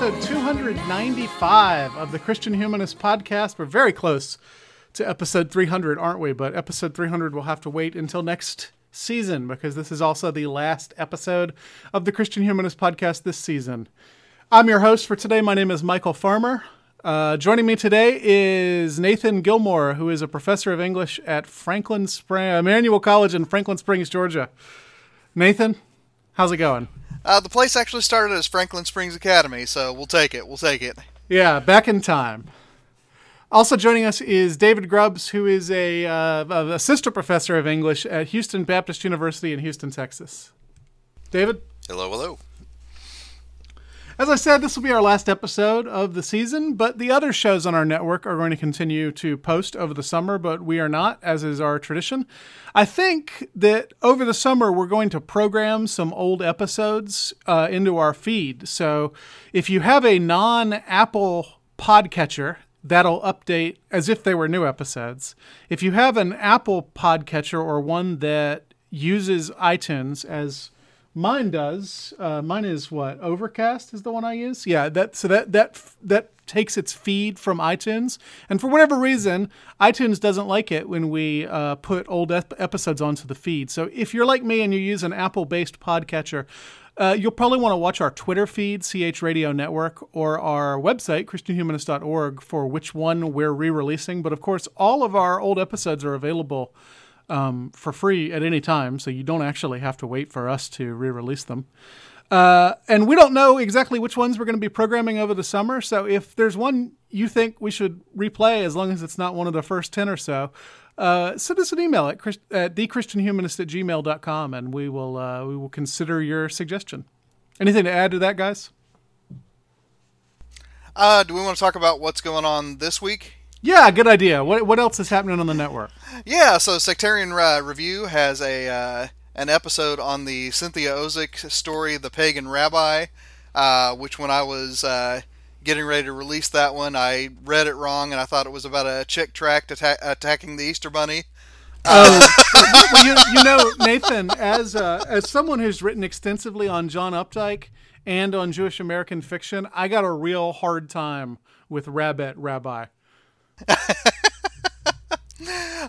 episode 295 of the Christian Humanist Podcast. We're very close to episode 300, aren't we? But episode 300 will have to wait until next season because this is also the last episode of the Christian Humanist Podcast this season. I'm your host for today. My name is Michial Farmer. Uh, joining me today is Nathan Gilmour, who is a professor of English at Franklin Spring, Emmanuel College in Franklin Springs, Georgia. Nathan, how's it going? Uh, the place actually started as Franklin Springs Academy, so we'll take it. We'll take it. Yeah, back in time. Also joining us is David Grubbs, who is a uh, a assistant professor of English at Houston Baptist University in Houston, Texas. David, Hello, hello. As I said, this will be our last episode of the season, but the other shows on our network are going to continue to post over the summer, but we are not, as is our tradition. I think that over the summer we're going to program some old episodes uh, into our feed. So if you have a non Apple podcatcher, that'll update as if they were new episodes. If you have an Apple podcatcher or one that uses iTunes as mine does, uh, mine is what Overcast is the one I use. Yeah, that so that that that takes its feed from iTunes, and for whatever reason, iTunes doesn't like it when we uh, put old ep- episodes onto the feed. So if you're like me and you use an Apple-based podcatcher. Uh, you'll probably want to watch our Twitter feed, CH Radio Network, or our website, ChristianHumanist.org, for which one we're re releasing. But of course, all of our old episodes are available um, for free at any time, so you don't actually have to wait for us to re release them. Uh, and we don't know exactly which ones we're going to be programming over the summer. So if there's one you think we should replay, as long as it's not one of the first 10 or so, uh, send us an email at, Christ- at thechristianhumanist at gmail.com and we will, uh, we will consider your suggestion. Anything to add to that, guys? Uh, do we want to talk about what's going on this week? Yeah, good idea. What, what else is happening on the network? Yeah, so Sectarian uh, Review has a uh, an episode on the Cynthia Ozick story, The Pagan Rabbi, uh, which when I was uh, getting ready to release that one, I read it wrong and I thought it was about a chick tract atta- attacking the Easter Bunny. Oh, well, you, you know, Nathan, as uh, as someone who's written extensively on John Updike and on Jewish American fiction, I got a real hard time with Rabbit Rabbi.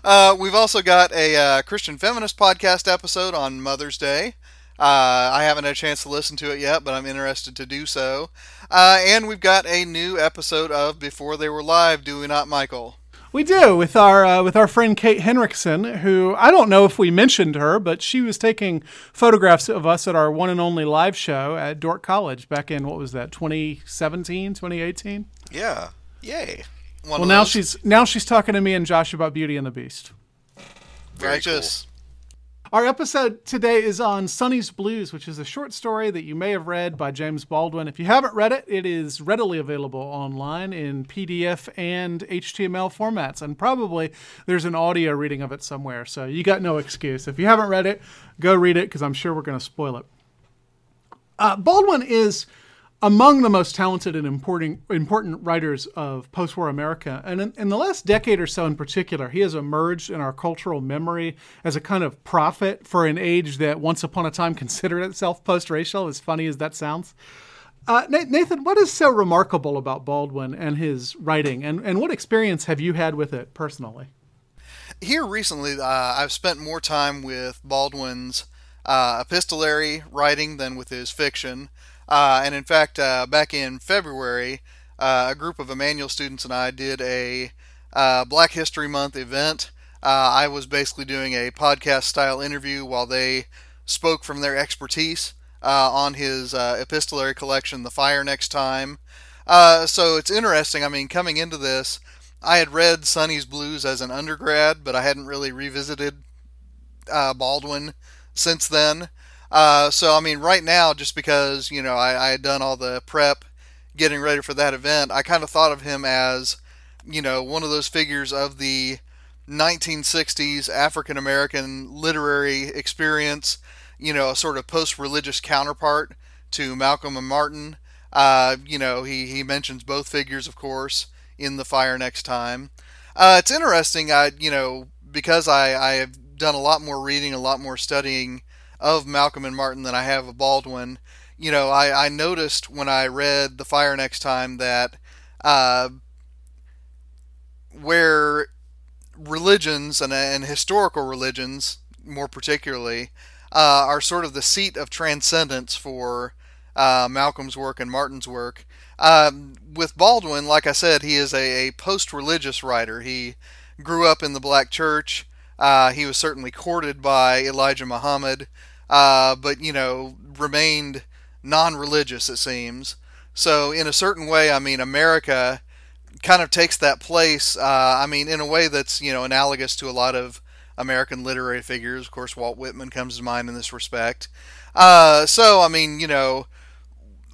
Uh, we've also got a uh, Christian feminist podcast episode on Mother's Day. Uh, I haven't had a chance to listen to it yet, but I'm interested to do so. Uh, and we've got a new episode of Before They Were Live, do we not, Michial? We do with our uh, with our friend Kate Henriksen, who I don't know if we mentioned her, but she was taking photographs of us at our one and only live show at Dordt College back in what was that 2017, 2018. Yeah. Yay. One Well, of now those. she's now she's talking to me and Josh about Beauty and the Beast. Very righteous. Our episode today is on Sonny's Blues, which is a short story that you may have read by James Baldwin. If you haven't read it, it is readily available online in PDF and HTML formats, and probably there's an audio reading of it somewhere. So you got no excuse. If you haven't read it, go read it because I'm sure we're going to spoil it. Uh, Baldwin is among the most talented and important writers of post-war America, and in, in the last decade or so, in particular, he has emerged in our cultural memory as a kind of prophet for an age that once upon a time considered itself post-racial. As funny as that sounds. Uh, Nathan, what is so remarkable about Baldwin and his writing, and, and what experience have you had with it personally? Here recently, uh, I've spent more time with Baldwin's uh, epistolary writing than with his fiction. Uh, and in fact, uh, back in February, uh, a group of Emmanuel students and I did a uh, Black History Month event. Uh, I was basically doing a podcast style interview while they spoke from their expertise. on his epistolary collection, The Fire Next Time. So it's interesting. I mean, coming into this, I had read Sonny's Blues as an undergrad, but I hadn't really revisited uh, Baldwin since then. Uh, so, I mean, right now, just because, you know, I, I had done all the prep getting ready for that event, I kind of thought of him as, you know, one of those figures of the 1960s African American literary experience, you know, a sort of post religious counterpart to Malcolm and Martin. Uh, you know, he, he mentions both figures, of course, in The Fire Next Time. Uh, it's interesting, I, you know, because I, I have done a lot more reading, a lot more studying of Malcolm and Martin than I have of Baldwin. You know, I, I noticed when I read The Fire Next Time that uh, where religions and, and historical religions, more particularly, uh, are sort of the seat of transcendence for uh, Malcolm's work and Martin's work. Um, with Baldwin, like I said, he is a, a post religious writer. He grew up in the black church. Uh, he was certainly courted by Elijah Muhammad, uh, but, you know, remained non religious, it seems. So, in a certain way, I mean, America kind of takes that place. Uh, I mean, in a way that's you know analogous to a lot of American literary figures. Of course, Walt Whitman comes to mind in this respect. Uh, so, I mean, you know,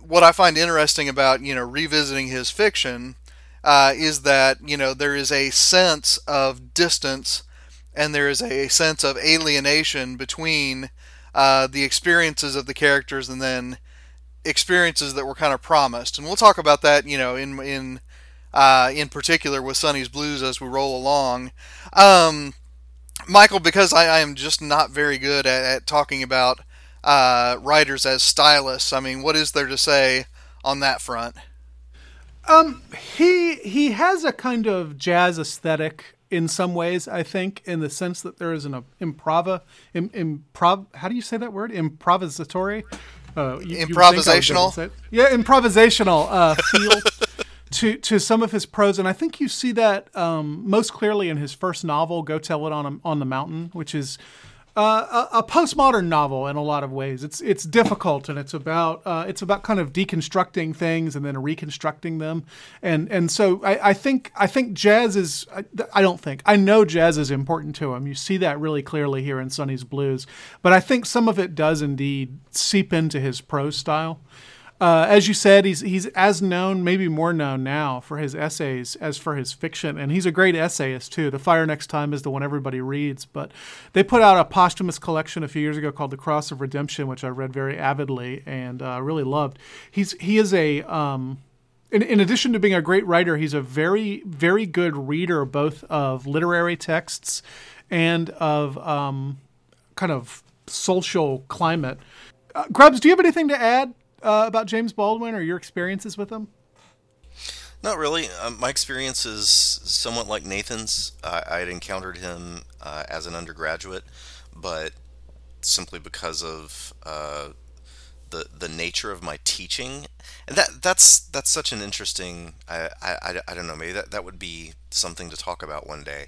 what I find interesting about you know revisiting his fiction uh, is that you know there is a sense of distance and there is a sense of alienation between uh, the experiences of the characters and then experiences that were kind of promised. And we'll talk about that, you know, in in uh, in particular with Sonny's Blues as we roll along. Um, Michial, because I, I, am just not very good at, at talking about uh, writers as stylists, I mean, what is there to say on that front? Um, he he has a kind of jazz aesthetic in some ways. I think, in the sense that there is an improv, Im, improv. How do you say that word? Improvisatory. Uh, you, improvisational. You yeah, improvisational uh, feel to to some of his prose, and I think you see that um, most clearly in his first novel, "Go Tell It on a, on the Mountain," which is uh, a, postmodern novel in a lot of ways. It's it's difficult and it's about uh, it's about kind of deconstructing things and then reconstructing them, and and so I, I think I think jazz is I, I, don't think I know jazz is important to him. You see that really clearly here in Sonny's Blues, but I think some of it does indeed seep into his prose style. Uh, as you said, he's he's as known, maybe more known now for his essays as for his fiction, and he's a great essayist too. The Fire Next Time is the one everybody reads, but they put out a posthumous collection a few years ago called The Cross of Redemption, which I read very avidly and uh, really loved. He's he is a um, in, in, addition to being a great writer, he's a very, very good reader, both of literary texts and of um, kind of social climate. Uh, Grubbs, do you have anything to add uh, about James Baldwin or your experiences with him? Not really. Um, my experience is somewhat like Nathan's. Uh, I had encountered him uh, as an undergraduate, but simply because of uh, the the nature of my teaching, and that that's that's such an interesting. I I, I don't know. Maybe that that would be something to talk about one day.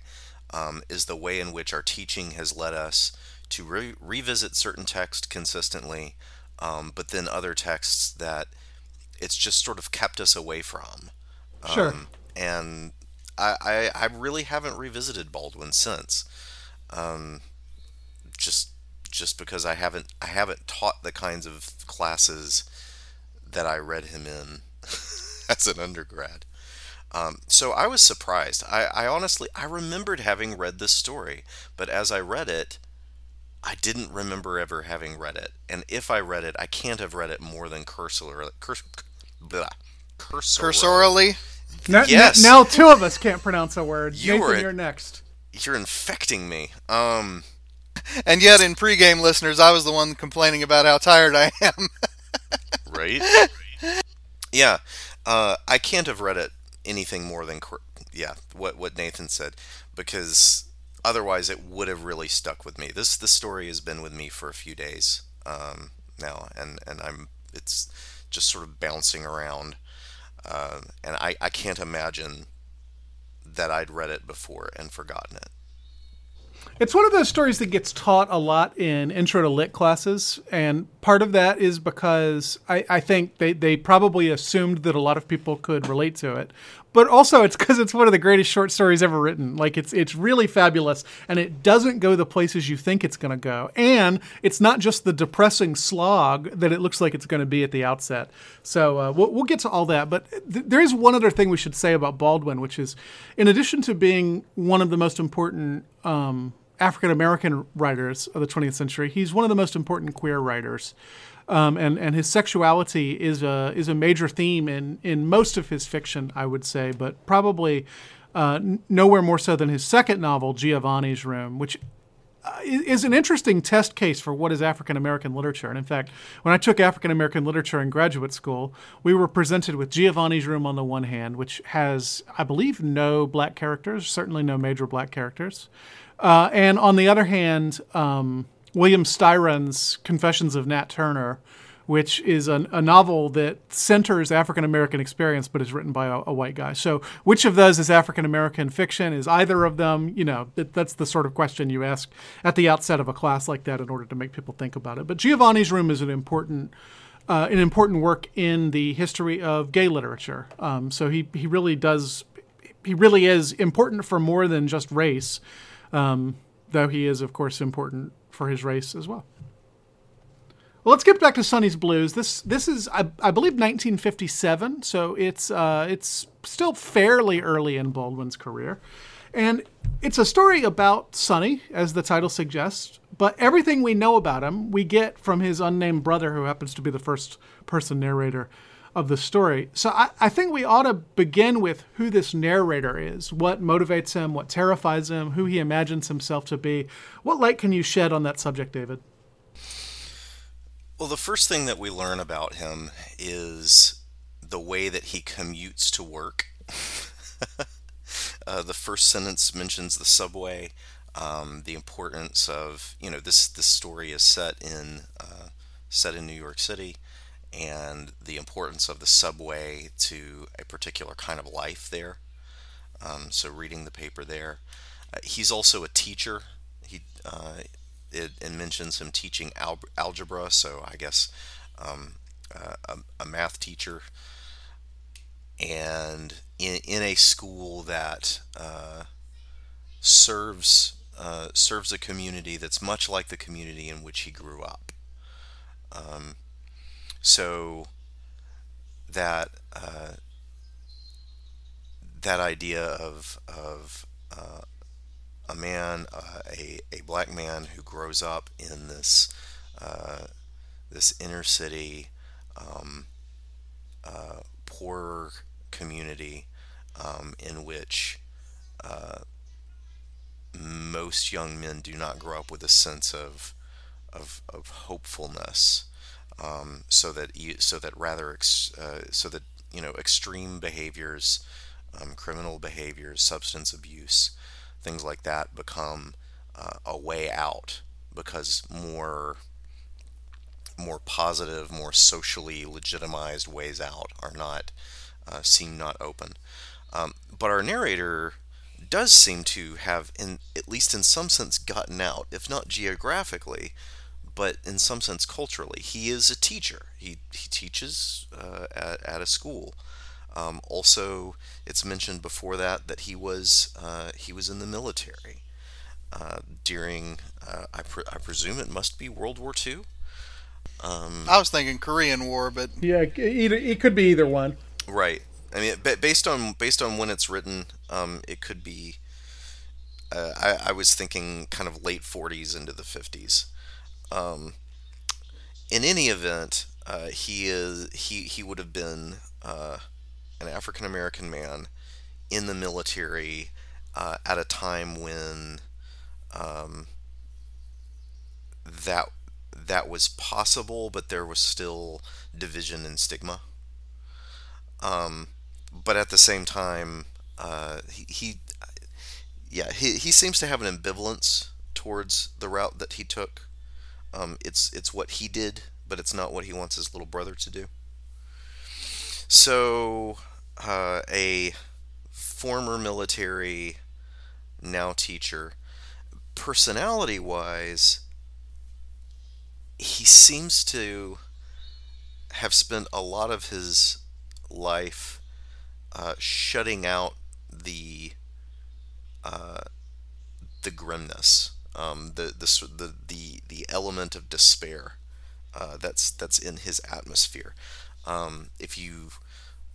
Um, is the way in which our teaching has led us to re- revisit certain text consistently um, but then other texts that it's just sort of kept us away from. Sure. Um, and I, I, I, really haven't revisited Baldwin since. Um, just just because I haven't I haven't taught the kinds of classes that I read him in as an undergrad. Um, so I was surprised. I, I honestly I remembered having read this story, but as I read it, I didn't remember ever having read it, and if I read it, I can't have read it more than cursorily. Curs- blah, cursorily. Now, yes. Now, two of us can't pronounce a word. You Nathan, were, you're next. You're infecting me. Um. And yet, in pregame listeners, I was the one complaining about how tired I am. right. Yeah. Uh, I can't have read it anything more than yeah what what Nathan said because otherwise it would have really stuck with me. This this story has been with me for a few days um, now, and and I'm it's just sort of bouncing around, uh, and I I can't imagine that I'd read it before and forgotten it. It's one of those stories that gets taught a lot in intro to lit classes, and part of that is because I, I think they, they probably assumed that a lot of people could relate to it. But also it's because it's one of the greatest short stories ever written. Like it's it's really fabulous, and it doesn't go the places you think it's going to go, and it's not just the depressing slog that it looks like it's going to be at the outset. So uh, we'll, we'll get to all that, but th- there is one other thing we should say about Baldwin, which is, in addition to being one of the most important um, African American writers of the 20th century. He's one of the most important queer writers. Um, and, and his sexuality is a, is a major theme in, in most of his fiction, I would say, but probably uh, nowhere more so than his second novel, Giovanni's Room, which uh, is an interesting test case for what is African American literature. And in fact, when I took African American literature in graduate school, we were presented with Giovanni's Room on the one hand, which has, I believe, no black characters, certainly no major black characters. Uh, and on the other hand, um, William Styron's Confessions of Nat Turner, which is a, a novel that centers African American experience but is written by a, a, white guy. So, which of those is African American fiction? Is either of them? You know, that, that's the sort of question you ask at the outset of a class like that in order to make people think about it. But Giovanni's Room is an important. Uh, an important work in the history of gay literature. Um, so he, he really does, he really is important for more than just race um, though he is, of course, important for his race as well. Well, let's get back to Sonny's Blues. This this is, I, I believe, 1957, so it's uh, it's still fairly early in Baldwin's career, and it's a story about Sonny, as the title suggests. But everything we know about him, we get from his unnamed brother, who happens to be the first person narrator of the story. So I, I, think we ought to begin with who this narrator is, what motivates him, what terrifies him, who he imagines himself to be. What light can you shed on that subject, David? Well, the first thing that we learn about him is the way that he commutes to work. uh, the first sentence mentions the subway, um, the importance of you know this this story is set in uh, set in New York City and the importance of the subway to a particular kind of life there. Um, so reading the paper there. Uh, he's also a teacher. He uh, it, it, mentions him teaching al- algebra, so I guess um, uh, a, a, math teacher, and in, in a school that uh, serves uh, serves a community that's much like the community in which he grew up. Um, so that uh, that idea of of uh, a man, uh, a a black man who grows up in this uh, this inner city, um, uh, poorer community um, in which uh, most young men do not grow up with a sense of of, of hopefulness um, so that you, so that rather ex, uh, so that you know extreme behaviors, um, criminal behaviors, substance abuse, things like that become uh, a way out because more more positive, more socially legitimized ways out are not uh, seem not open. Um, but our narrator does seem to have, in at least in some sense, gotten out, if not geographically, but in some sense culturally. He is a teacher. He, he teaches uh, at, at a school. Um, also, it's mentioned before that that he was uh, he was in the military uh, during uh, I, pre- I presume it must be World War II. Um, I was thinking Korean War, but yeah, either it could be either one. Right. I mean, based on based on when it's written, um, it could be. Uh, I, I was thinking kind of late 40s into the 50s. Um, in any event, uh, he is he he would have been uh, an African American man in the military uh, at a time when um, that that was possible, but there was still division and stigma. Um, but at the same time, uh, he, he yeah he, he seems to have an ambivalence towards the route that he took um, it's it's what he did, but it's not what he wants his little brother to do. So, uh, a former military, now teacher, personality wise, he seems to have spent a lot of his life uh, shutting out the uh, the grimness, um, the, the the the the element of despair uh, that's that's in his atmosphere. Um, if you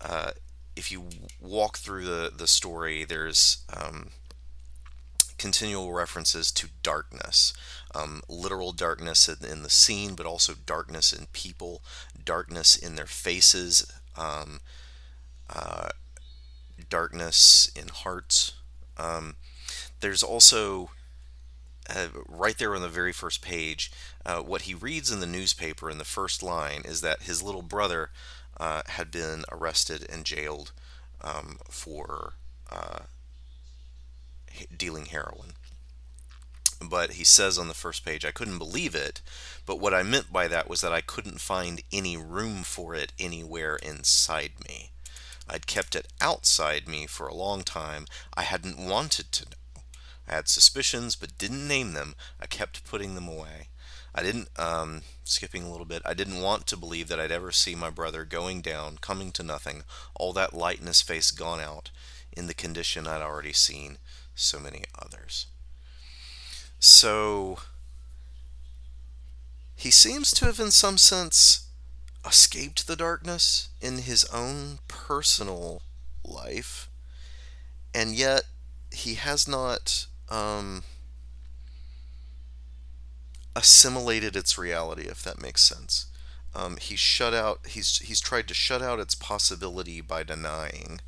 uh, if you walk through the the story, there's um, continual references to darkness, um, literal darkness in, in, the scene, but also darkness in people, darkness in their faces, um, uh, darkness in hearts. Um, there's also uh, right there on the very first page, uh, what he reads in the newspaper in the first line is that his little brother uh, had been arrested and jailed um, for uh, dealing heroin. But he says on the first page, I couldn't believe it, but what I meant by that was that I couldn't find any room for it anywhere inside me. I'd kept it outside me for a long time. I hadn't wanted to know. I had suspicions, but didn't name them. I kept putting them away. I didn't, um, skipping a little bit, I didn't want to believe that I'd ever see my brother going down, coming to nothing, all that light in his face gone out, in the condition I'd already seen so many others. So, he seems to have, in some sense, escaped the darkness in his own personal life, and yet he has not um, assimilated its reality, if that makes sense. Um, he's shut out. He's he's tried to shut out its possibility by denying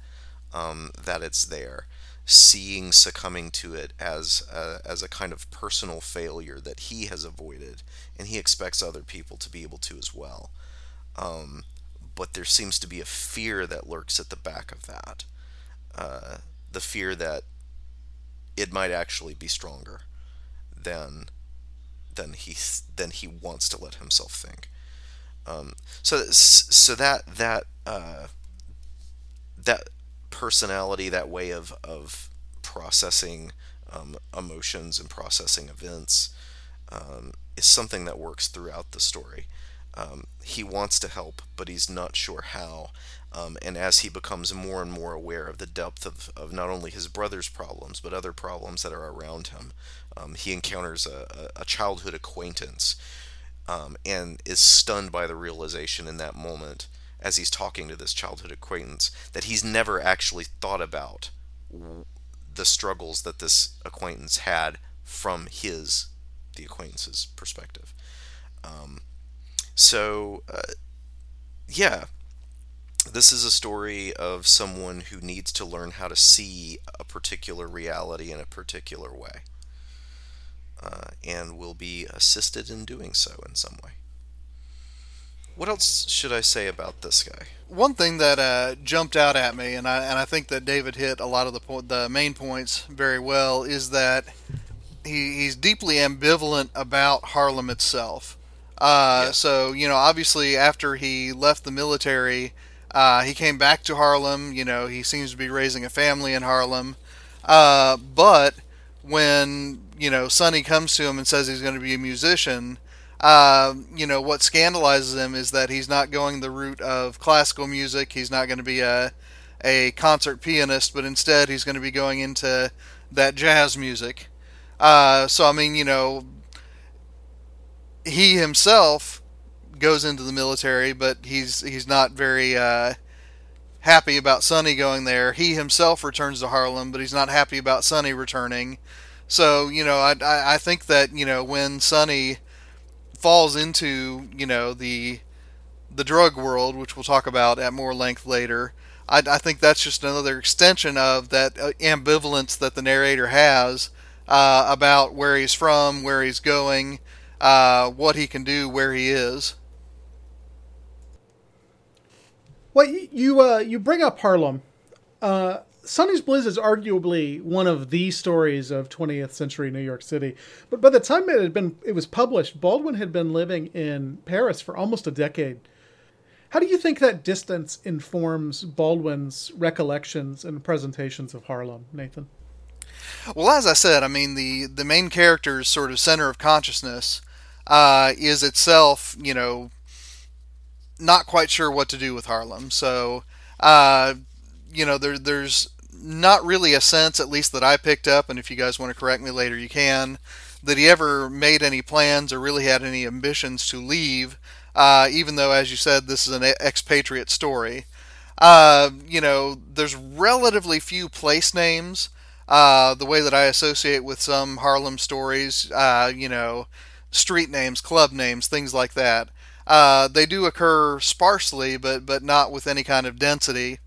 um, that it's there, seeing succumbing to it as a, as a kind of personal failure that he has avoided, and he expects other people to be able to as well. Um, but there seems to be a fear that lurks at the back of that, uh, the fear that it might actually be stronger than than he than he wants to let himself think. Um, so so that that uh, that personality, that way of of processing um, emotions and processing events, um, is something that works throughout the story. Um, he wants to help, but he's not sure how. Um, and as he becomes more and more aware of the depth of, of not only his brother's problems, but other problems that are around him, um, he encounters a, a childhood acquaintance um, and is stunned by the realization in that moment as he's talking to this childhood acquaintance that he's never actually thought about the struggles that this acquaintance had from his the acquaintance's perspective. Um, so, uh, yeah, this is a story of someone who needs to learn how to see a particular reality in a particular way uh, and will be assisted in doing so in some way. What else should I say about this guy? One thing that uh, jumped out at me, and I and I think that David hit a lot of the po- the main points very well, is that he, he's deeply ambivalent about Harlem itself. Uh, yeah. So you know, obviously, after he left the military, uh, he came back to Harlem. You know, he seems to be raising a family in Harlem. Uh, but when you know Sonny comes to him and says he's going to be a musician, uh, you know what scandalizes him is that he's not going the route of classical music. He's not going to be a a concert pianist, but instead he's going to be going into that jazz music. Uh, so I mean, you know, he himself goes into the military, but he's he's not very uh, happy about Sonny going there. He himself returns to Harlem, but he's not happy about Sonny returning. So you know, I I think that you know when Sonny falls into you know the the drug world, which we'll talk about at more length later. I, I think that's just another extension of that uh, ambivalence that the narrator has uh, about where he's from, where he's going, uh, what he can do, where he is. Well, you uh, you bring up Harlem. Uh, Sonny's Blues is arguably one of the stories of 20th century New York City. But by the time it had been it was published, Baldwin had been living in Paris for almost a decade. How do you think that distance informs Baldwin's recollections and presentations of Harlem, Nathan? Well, as I said, I mean the the main character's sort of center of consciousness uh, is itself, you know, not quite sure what to do with Harlem. So, uh, you know, there there's not really a sense, at least that I picked up, and if you guys want to correct me later, you can, that he ever made any plans or really had any ambitions to leave. Uh, even though, as you said, this is an expatriate story. Uh, you know, there's relatively few place names. Uh, the way that I associate with some Harlem stories, uh, you know, street names, club names, things like that. Uh, they do occur sparsely, but but not with any kind of density.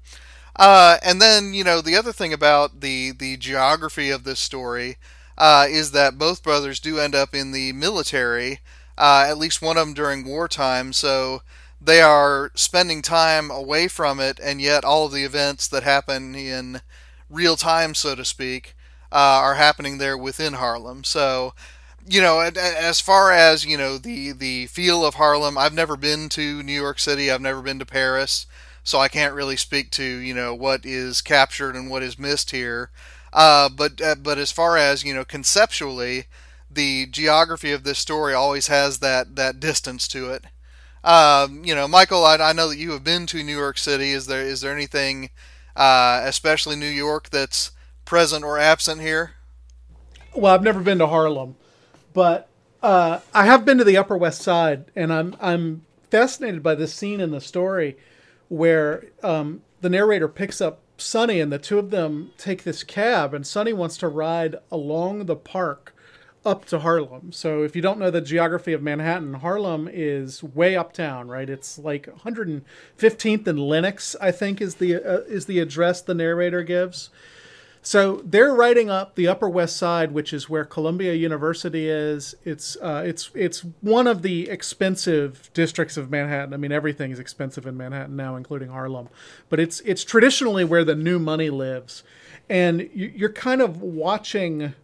Uh, and then you know the other thing about the the geography of this story uh, is that both brothers do end up in the military, uh, at least one of them during wartime. So they are spending time away from it, and yet all of the events that happen in real time, so to speak, uh, are happening there within Harlem. So you know, as far as you know, the the feel of Harlem, I've never been to New York City. I've never been to Paris, so I can't really speak to you know what is captured and what is missed here. Uh, but uh, but as far as you know, conceptually, the geography of this story always has that that distance to it. Um, you know, Michial, I, I, know that you have been to New York City. Is there is there anything, uh, especially New York, that's present or absent here? Well, I've never been to Harlem. But uh, I have been to the Upper West Side, and I'm I'm fascinated by this scene in the story where um, the narrator picks up Sonny, and the two of them take this cab, and Sonny wants to ride along the park up to Harlem. So if you don't know the geography of Manhattan, Harlem is way uptown, right? It's like 115th and Lenox, I think, is the uh, is the address the narrator gives. So they're writing up the Upper West Side, which is where Columbia University is. It's uh, it's it's one of the expensive districts of Manhattan. I mean, everything is expensive in Manhattan now, including Harlem. But it's it's traditionally where the new money lives, and you're kind of watching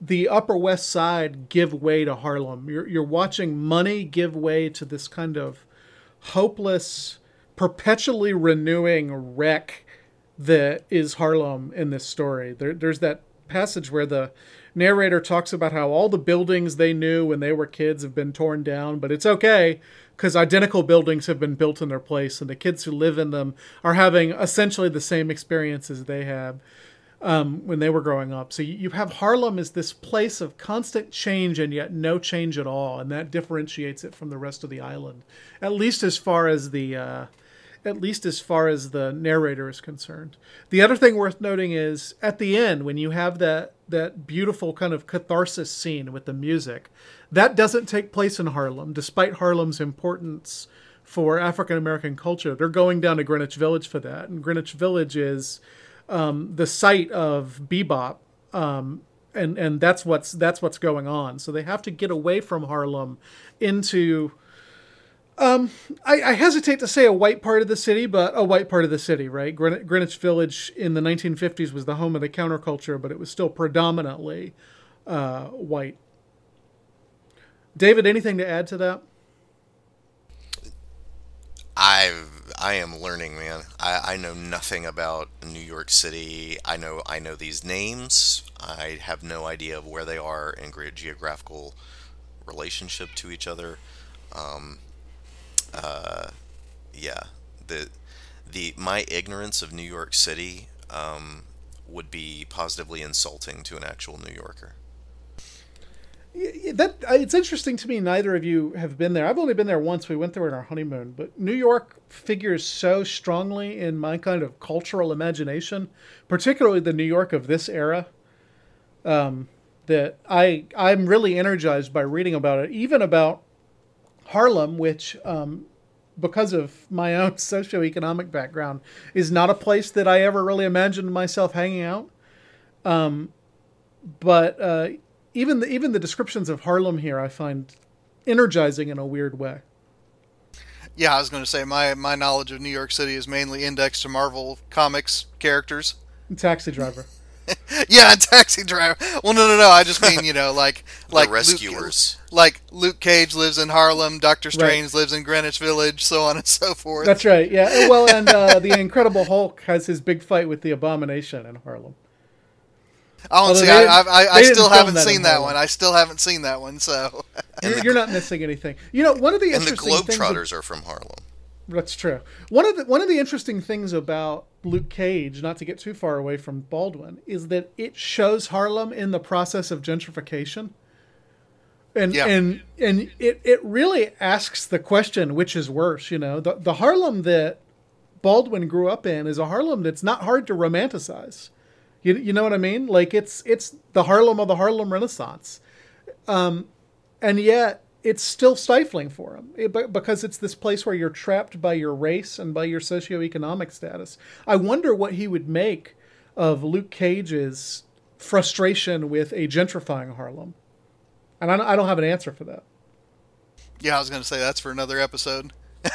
the Upper West Side give way to Harlem. You're you're watching money give way to this kind of hopeless, perpetually renewing wreck that is Harlem in this story. There, there's that passage where the narrator talks about how all the buildings they knew when they were kids have been torn down, but it's okay because identical buildings have been built in their place, and the kids who live in them are having essentially the same experiences they had um, when they were growing up. So you, you have Harlem as this place of constant change and yet no change at all, and that differentiates it from the rest of the island, at least as far as the uh, at least as far as the narrator is concerned. The other thing worth noting is at the end when you have that that beautiful kind of catharsis scene with the music, that doesn't take place in Harlem, despite Harlem's importance for African American culture. They're going down to Greenwich Village for that, and Greenwich Village is um, the site of bebop. Um, and and that's what's that's what's going on. So they have to get away from Harlem into um, I, I, hesitate to say a white part of the city, but a white part of the city, right? Greenwich, Village in the 1950s was the home of the counterculture, but it was still predominantly uh, white. David, anything to add to that? I I am learning, man. I, I know nothing about New York City. I know I know these names. I have no idea of where they are in great geographical relationship to each other. Um, uh, yeah, the the my ignorance of New York City um, would be positively insulting to an actual New Yorker. Yeah, that it's interesting to me. Neither of you have been there. I've only been there once. We went there in our honeymoon, but New York figures so strongly in my kind of cultural imagination, particularly the New York of this era. Um, that I I'm really energized by reading about it, even about Harlem, which, um, because of my own socioeconomic background, is not a place that I ever really imagined myself hanging out. Um, but uh, even the, even the descriptions of Harlem here, I find energizing in a weird way. Yeah, I was going to say my my knowledge of New York City is mainly indexed to Marvel comics characters. Taxi driver. yeah, a taxi driver. Well, no, no, no. I just mean you know, like like rescuers. Luke, like Luke Cage lives in Harlem, Doctor Strange right. lives in Greenwich Village, so on and so forth. That's right. Yeah. Well, and uh, the Incredible Hulk has his big fight with the Abomination in Harlem. Oh, Although see, they I, didn't- I, I, I still haven't that seen that Harlem. one. I still haven't seen that one. So, You're, you're not missing anything. You know, one of the And the interesting things. Globetrotters are from Harlem. That's true. One of the one of the interesting things about Luke Cage, not to get too far away from Baldwin, is that it shows Harlem in the process of gentrification. And Yeah. and and it, it really asks the question which is worse, you know. The the Harlem that Baldwin grew up in is a Harlem that's not hard to romanticize. You, you know what I mean? Like it's it's the Harlem of the Harlem Renaissance um, and yet it's still stifling for him it, be- because it's this place where you're trapped by your race and by your socioeconomic status. I wonder what he would make of Luke Cage's frustration with a gentrifying Harlem. And I don't, I don't have an answer for that. yeah, I was going to say that's for another episode.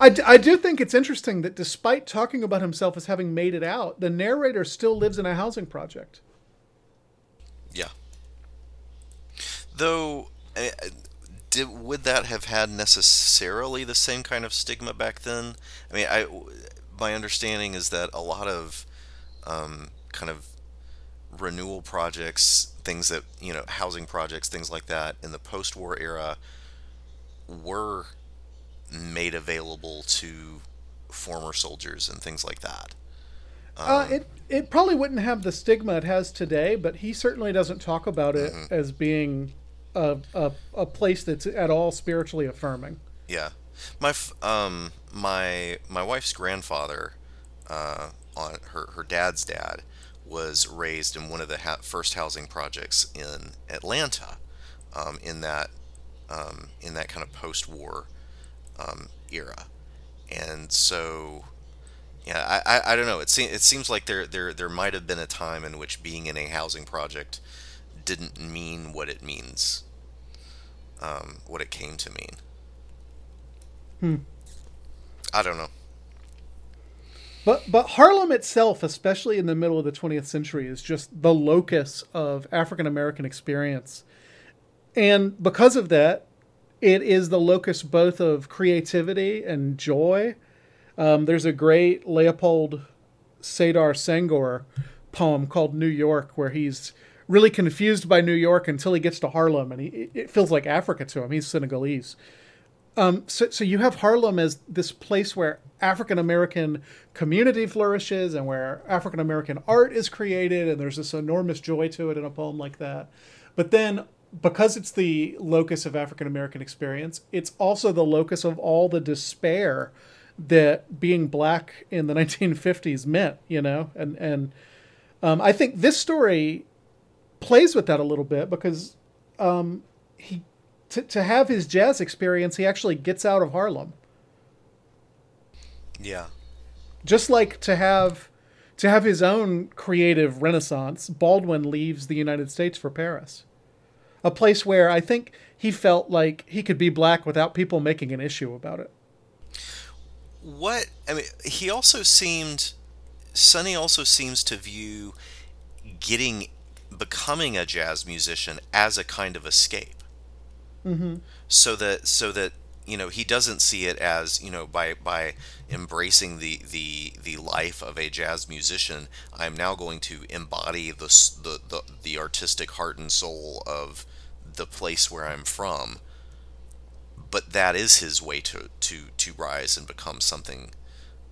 I, d- I do think it's interesting that despite talking about himself as having made it out, the narrator still lives in a housing project. Yeah. Though, did would that have had necessarily the same kind of stigma back then? I mean, I my understanding is that a lot of um, kind of renewal projects, things that you know, housing projects, things like that, in the post-war era, were made available to former soldiers and things like that. Uh, it it probably wouldn't have the stigma it has today, but he certainly doesn't talk about it as being a, a a place that's at all spiritually affirming. Yeah, my um my my wife's grandfather, uh, on her her dad's dad, was raised in one of the ha- first housing projects in Atlanta, um, in that um, in that kind of post-war um, era, and so yeah, I, I, I don't know. It seems it seems like there there there might have been a time in which being in a housing project didn't mean what it means, um, what it came to mean. I don't know. But but Harlem itself, especially in the middle of the 20th century, is just the locus of African American experience. And because of that, it is the locus both of creativity and joy. Um, there's a great Leopold Sedar Senghor poem called New York, where he's really confused by New York until he gets to Harlem, and he, it feels like Africa to him. He's Senegalese. Um, so, so you have Harlem as this place where African American community flourishes and where African American art is created, and there's this enormous joy to it in a poem like that. But then, because it's the locus of African American experience, it's also the locus of all the despair that being black in the 1950s meant, you know? And, and um, I think this story plays with that a little bit because um, he to, to have his jazz experience, he actually gets out of Harlem. Yeah. Just like to have to have his own creative renaissance, Baldwin leaves the United States for Paris. A place where I think he felt like he could be black without people making an issue about it. What I mean, he also seemed Sonny also seems to view getting becoming a jazz musician as a kind of escape. Mm-hmm. So that so that you know he doesn't see it as you know by by embracing the the the life of a jazz musician i'm now going to embody the the the, the artistic heart and soul of the place where i'm from but that is his way to to to rise and become something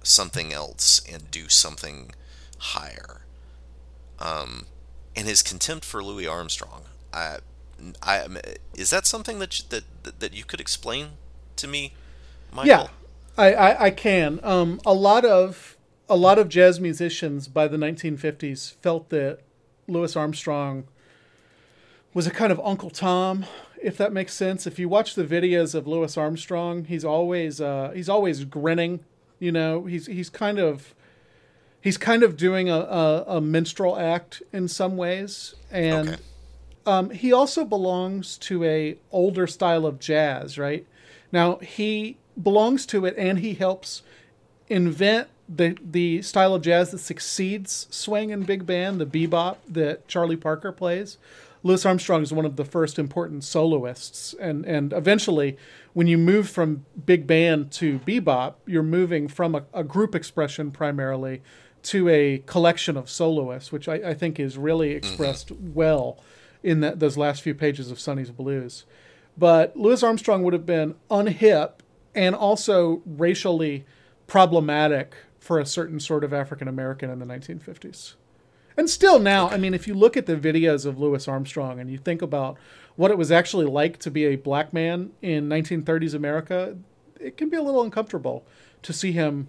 something else and do something higher um and his contempt for louis armstrong i I is that something that you, that that- that you could explain to me Michial? Yeah, I, I, I can. Um, a lot of a lot of jazz musicians by the 1950s felt that Louis Armstrong was a kind of Uncle Tom, if that makes sense. If you watch the videos of Louis Armstrong, he's always uh, he's always grinning. You know, he's he's kind of he's kind of doing a, a, a minstrel act in some ways, and Okay. um, he also belongs to a older style of jazz, right? Now he belongs to it, and he helps invent the the style of jazz that succeeds swing and big band, the bebop that Charlie Parker plays. Louis Armstrong is one of the first important soloists, and and eventually, when you move from big band to bebop, you're moving from a, a group expression primarily to a collection of soloists, which I, I think is really mm-hmm. expressed well in that those last few pages of Sonny's Blues. But Louis Armstrong would have been unhip and also racially problematic for a certain sort of African American in the 1950s. And still now, I mean, if you look at the videos of Louis Armstrong and you think about what it was actually like to be a black man in 1930s America, it can be a little uncomfortable to see him.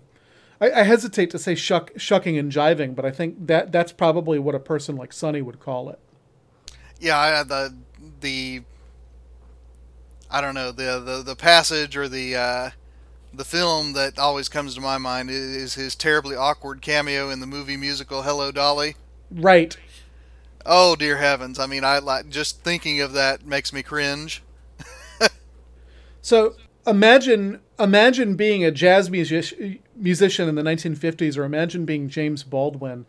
I, I hesitate to say shuck, shucking and jiving, but I think that that's probably what a person like Sonny would call it. Yeah, I, the the I don't know the the, the passage or the uh, the film that always comes to my mind is his terribly awkward cameo in the movie musical Hello Dolly. Right. Oh dear heavens! I mean, I like just thinking of that makes me cringe. So imagine imagine being a jazz music, musician in the 1950s, or imagine being James Baldwin,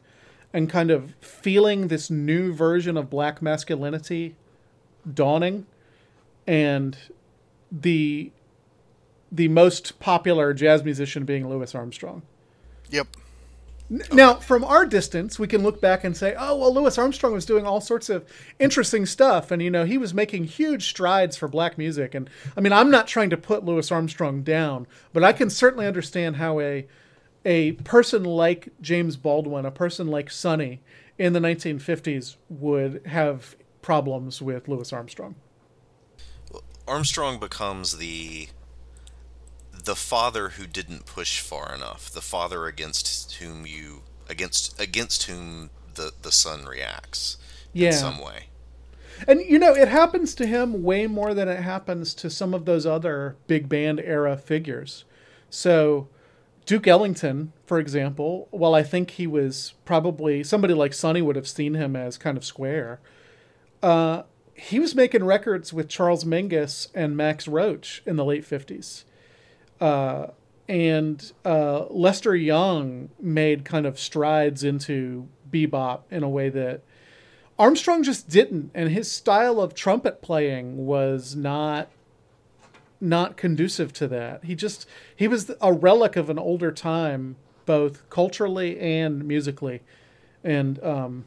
and kind of feeling this new version of black masculinity dawning, and the the most popular jazz musician being Louis Armstrong. Yep. Now, from our distance, we can look back and say, oh, well, Louis Armstrong was doing all sorts of interesting stuff. And, you know, he was making huge strides for black music. And, I mean, I'm not trying to put Louis Armstrong down, but I can certainly understand how a, a person like James Baldwin, a person like Sonny in the 1950s would have problems with Louis Armstrong. Armstrong becomes the the father who didn't push far enough, the father against whom you against against whom the the son reacts Yeah. in some way. And you know, it happens to him way more than it happens to some of those other big band era figures. So, Duke Ellington, for example, while I think he was probably somebody like Sonny would have seen him as kind of square, uh, he was making records with Charles Mingus and Max Roach in the late 50s. Uh, and uh, Lester Young made kind of strides into bebop in a way that Armstrong just didn't, and his style of trumpet playing was not not conducive to that. He just he was a relic of an older time, both culturally and musically, and um,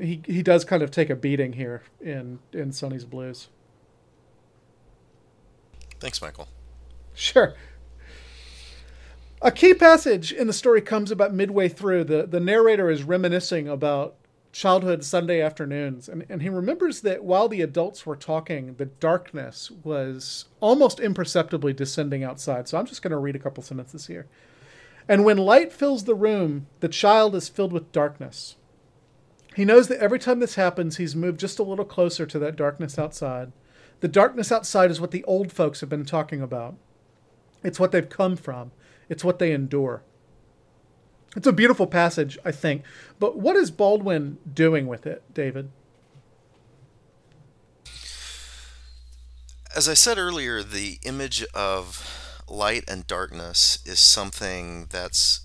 he he does kind of take a beating here in in Sonny's Blues. Thanks, Michial. Sure. A key passage in the story comes about midway through. The, the narrator is reminiscing about childhood Sunday afternoons, and, and he remembers that while the adults were talking, the darkness was almost imperceptibly descending outside. So I'm just going to read a couple sentences here. And when light fills the room, the child is filled with darkness. He knows that every time this happens, he's moved just a little closer to that darkness outside. The darkness outside is what the old folks have been talking about. It's what they've come from. It's what they endure. It's a beautiful passage, I think. But what is Baldwin doing with it, David? As I said earlier, the image of light and darkness is something that's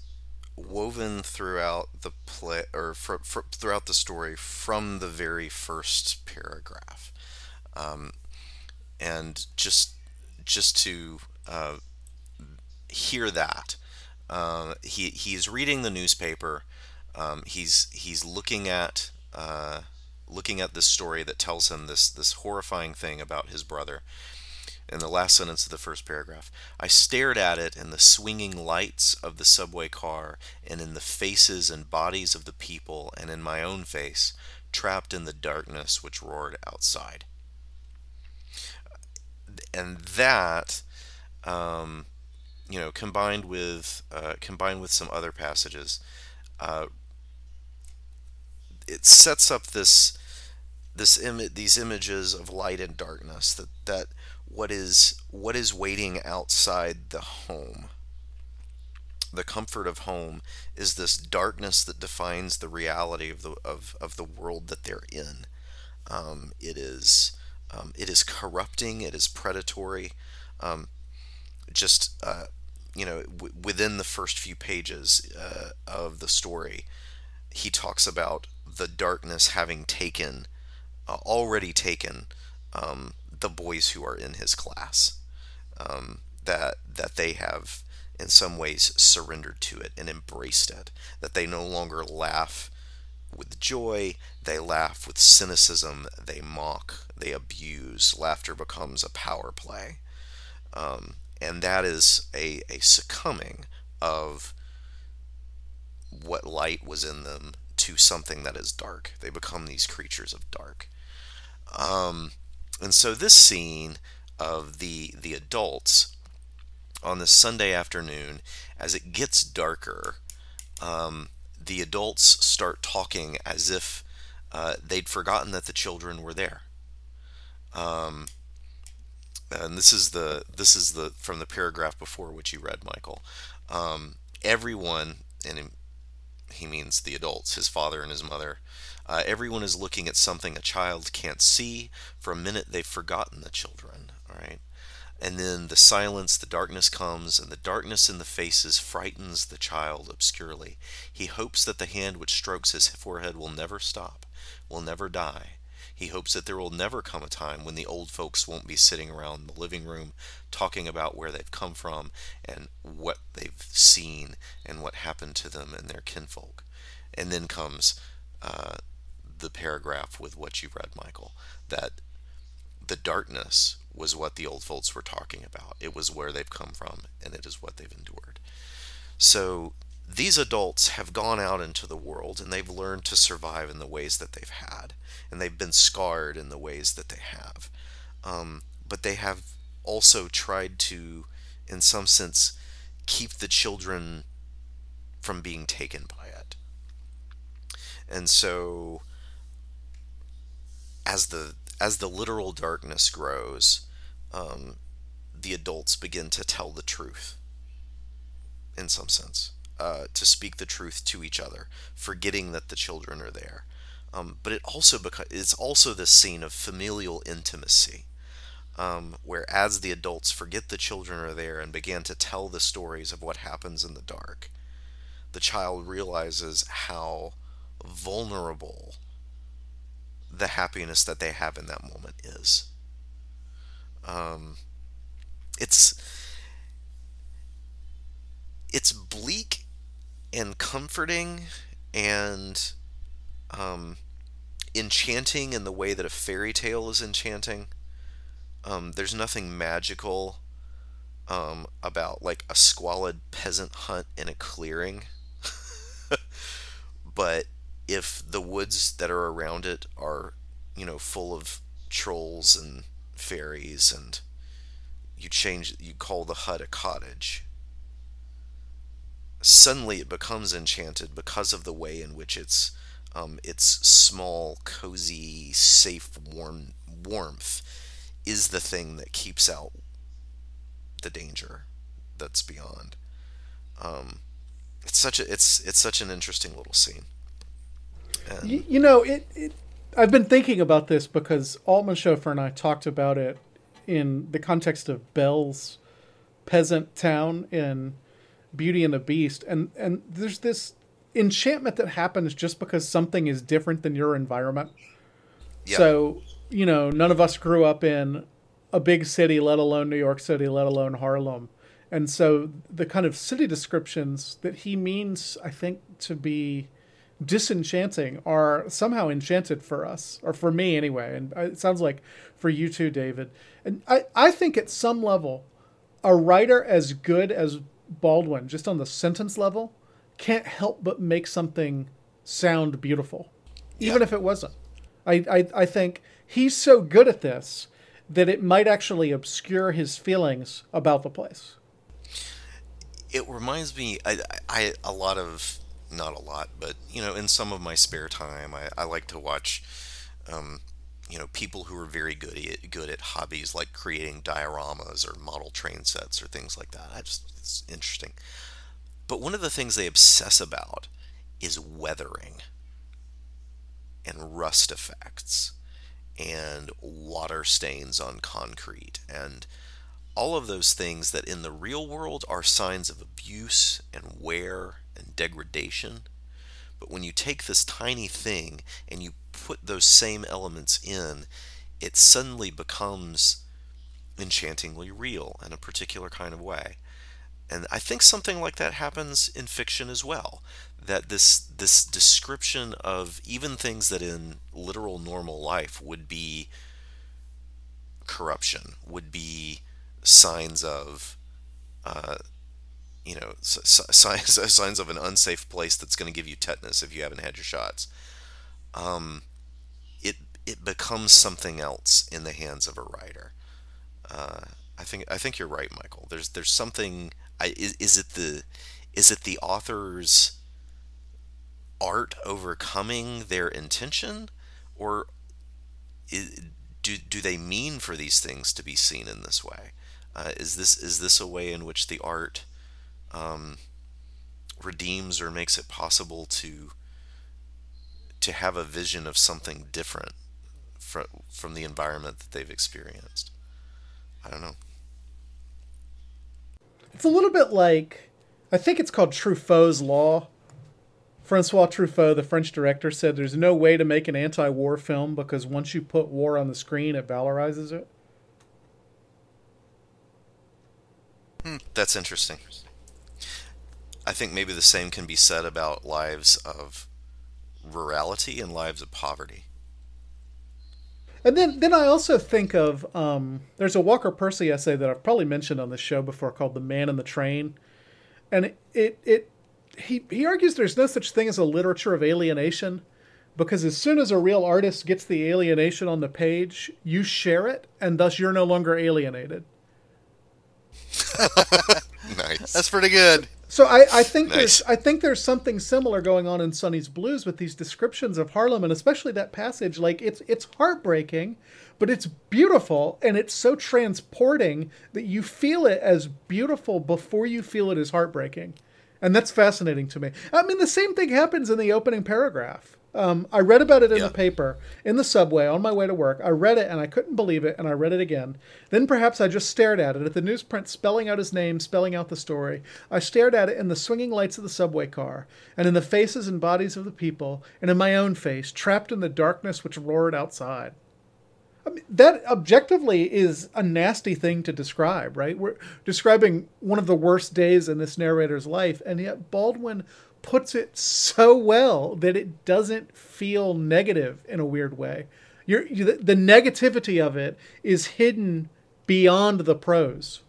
woven throughout the play or throughout the story from the very first paragraph. Um, and just just to uh, hear that. Um, he he's reading the newspaper. Um, he's he's looking at uh, looking at this story that tells him this this horrifying thing about his brother. In the last sentence of the first paragraph, I stared at it in the swinging lights of the subway car, and in the faces and bodies of the people, and in my own face, trapped in the darkness which roared outside. And that, um, you know, combined with uh, combined with some other passages, uh, it sets up this this Im- these images of light and darkness that that what is what is waiting outside the home. The comfort of home is this darkness that defines the reality of the of, of the world that they're in. Um, it is um, it is corrupting it is predatory. Um, just uh, you know w- within the first few pages uh, of the story he talks about the darkness having taken uh, already taken um, the boys who are in his class um, that that they have in some ways surrendered to it and embraced it. That they no longer laugh with joy, they laugh with cynicism, they mock, they abuse. Laughter becomes a power play. Um, and that is a, a succumbing of what light was in them to something that is dark. They become these creatures of dark. Um, and so this scene of the the adults on this Sunday afternoon, as it gets darker, um, the adults start talking as if uh, they'd forgotten that the children were there. Um, and this is the this is the from the paragraph before which you read, Michial. Um, everyone, and he means the adults, his father and his mother. Uh, everyone is looking at something a child can't see. For a minute, they've forgotten the children. All right. And then the silence, the darkness comes, and the darkness in the faces frightens the child obscurely. He hopes that the hand which strokes his forehead will never stop, will never die. He hopes that there will never come a time when the old folks won't be sitting around the living room talking about where they've come from and what they've seen and what happened to them and their kinfolk. And then comes uh, the paragraph with what you read, Michial, that the darkness was what the old folks were talking about. It was where they've come from, and it is what they've endured. So these adults have gone out into the world and they've learned to survive in the ways that they've had, and they've been scarred in the ways that they have. Um, but they have also tried to, in some sense, keep the children from being taken by it. And so, as the as the literal darkness grows, um, the adults begin to tell the truth, in some sense, uh, to speak the truth to each other, forgetting that the children are there. Um, but it also beca- it's also this scene of familial intimacy, um, where as the adults forget the children are there and begin to tell the stories of what happens in the dark, the child realizes how vulnerable the happiness that they have in that moment is. Um, it's it's bleak and comforting and um, enchanting in the way that a fairy tale is enchanting. Um, there's nothing magical um, about like a squalid peasant hunt in a clearing. but if the woods that are around it are, you know, full of trolls and fairies and you change you call the hut a cottage suddenly it becomes enchanted because of the way in which it's um, its small cozy safe warm warmth is the thing that keeps out the danger that's beyond um, it's such a it's it's such an interesting little scene and, You, you know, it, it. I've been thinking about this because Altman Schofer and I talked about it in the context of Belle's peasant town in Beauty and the Beast, and and there's this enchantment that happens just because something is different than your environment. yeah. So, you know, none of us grew up in a big city, let alone New York City, let alone Harlem. And so the kind of city descriptions that he means, I think, to be disenchanting are somehow enchanted for us, or for me anyway. And uh, it sounds like for you too, David. And I, I think at some level, a writer as good as Baldwin, just on the sentence level, can't help but make something sound beautiful, even Yeah. if it wasn't. I, I, I think he's so good at this that it might actually obscure his feelings about the place. it reminds me I, I a lot of not a lot but you know in some of my spare time i, I like to watch um, you know people who are very good at good at hobbies like creating dioramas or model train sets or things like that i just it's interesting but one of the things they obsess about is weathering and rust effects and water stains on concrete and all of those things that in the real world are signs of abuse and wear and degradation. But when you take this tiny thing and you put those same elements in, it suddenly becomes enchantingly real in a particular kind of way. and I think something like that happens in fiction as well. That this this description of even things that in literal normal life would be corruption, would be signs of, uh, you know, signs signs of an unsafe place that's going to give you tetanus if you haven't had your shots. Um, it it becomes something else in the hands of a writer. Uh, I think I think you're right, Michial. There's there's something. I, is, is it the is it the author's art overcoming their intention, or is, do do they mean for these things to be seen in this way? Uh, is this is this a way in which the art um, redeems or makes it possible to to have a vision of something different from from the environment that they've experienced? I don't know. It's a little bit like, I think it's called Truffaut's Law. Francois Truffaut, the French director, said there's no way to make an anti war film because once you put war on the screen, it valorizes it. Hmm, that's interesting. I think maybe the same can be said about lives of rurality and lives of poverty. And then, then I also think of um, there's a Walker Percy essay that I've probably mentioned on this show before called "The Man in the Train," and it, it it he he argues there's no such thing as a literature of alienation because as soon as a real artist gets the alienation on the page, you share it, and thus you're no longer alienated. Nice. That's pretty good. So I, I think Nice. there's I think there's something similar going on in Sonny's Blues with these descriptions of Harlem and especially that passage. Like it's it's heartbreaking, but it's beautiful and it's so transporting that you feel it as beautiful before you feel it as heartbreaking. And that's fascinating to me. I mean, the same thing happens in the opening paragraph. Um, I read about it in Yeah. the paper, in the subway, on my way to work. I read it and I couldn't believe it, and I read it again. Then perhaps I just stared at it, at the newsprint spelling out his name, spelling out the story. I stared at it in the swinging lights of the subway car, and in the faces and bodies of the people, and in my own face, trapped in the darkness which roared outside. I mean, that objectively is a nasty thing to describe, right? We're describing one of the worst days in this narrator's life, and yet Baldwin puts it so well that it doesn't feel negative in a weird way. You're, you, the, the negativity of it is hidden beyond the prose.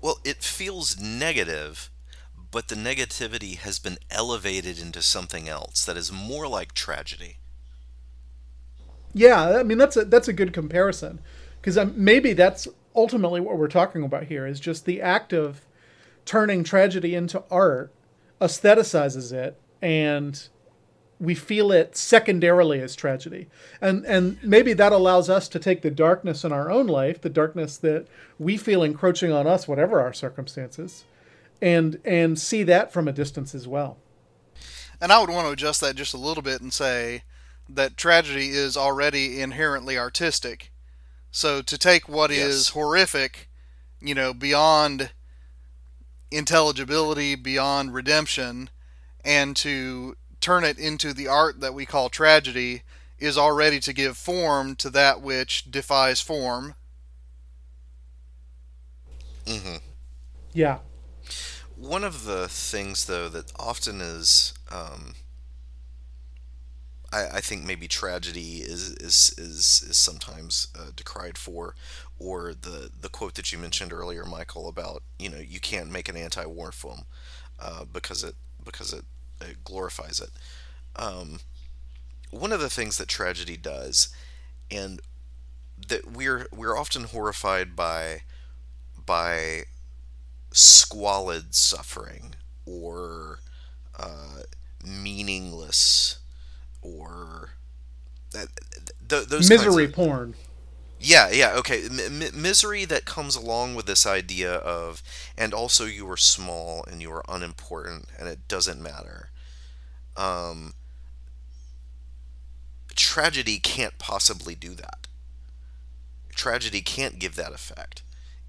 Well, it feels negative, but the negativity has been elevated into something else that is more like tragedy. Yeah, I mean that's a that's a good comparison because um, maybe that's ultimately what we're talking about here is just the act of turning tragedy into art aestheticizes it and we feel it secondarily as tragedy and and maybe that allows us to take the darkness in our own life the darkness that we feel encroaching on us whatever our circumstances and and see that from a distance as well And I would want to adjust that just a little bit and say that tragedy is already inherently artistic. So to take what is Yes. horrific, you know, beyond intelligibility, beyond redemption, and to turn it into the art that we call tragedy is already to give form to that which defies form. yeah One of the things, though, that often is, um, I, I think maybe tragedy is is is, is sometimes uh, decried for, or the the quote that you mentioned earlier, Michial, about you know you can't make an anti-war film uh, because it because it, it glorifies it. Um, one of the things that tragedy does, and that we're we're often horrified by by squalid suffering or uh, meaningless or that th- those misery of- porn yeah, yeah, okay. M- m- misery that comes along with this idea of, and also you are small and you are unimportant and it doesn't matter. Um, tragedy can't possibly do that. Tragedy can't give that effect.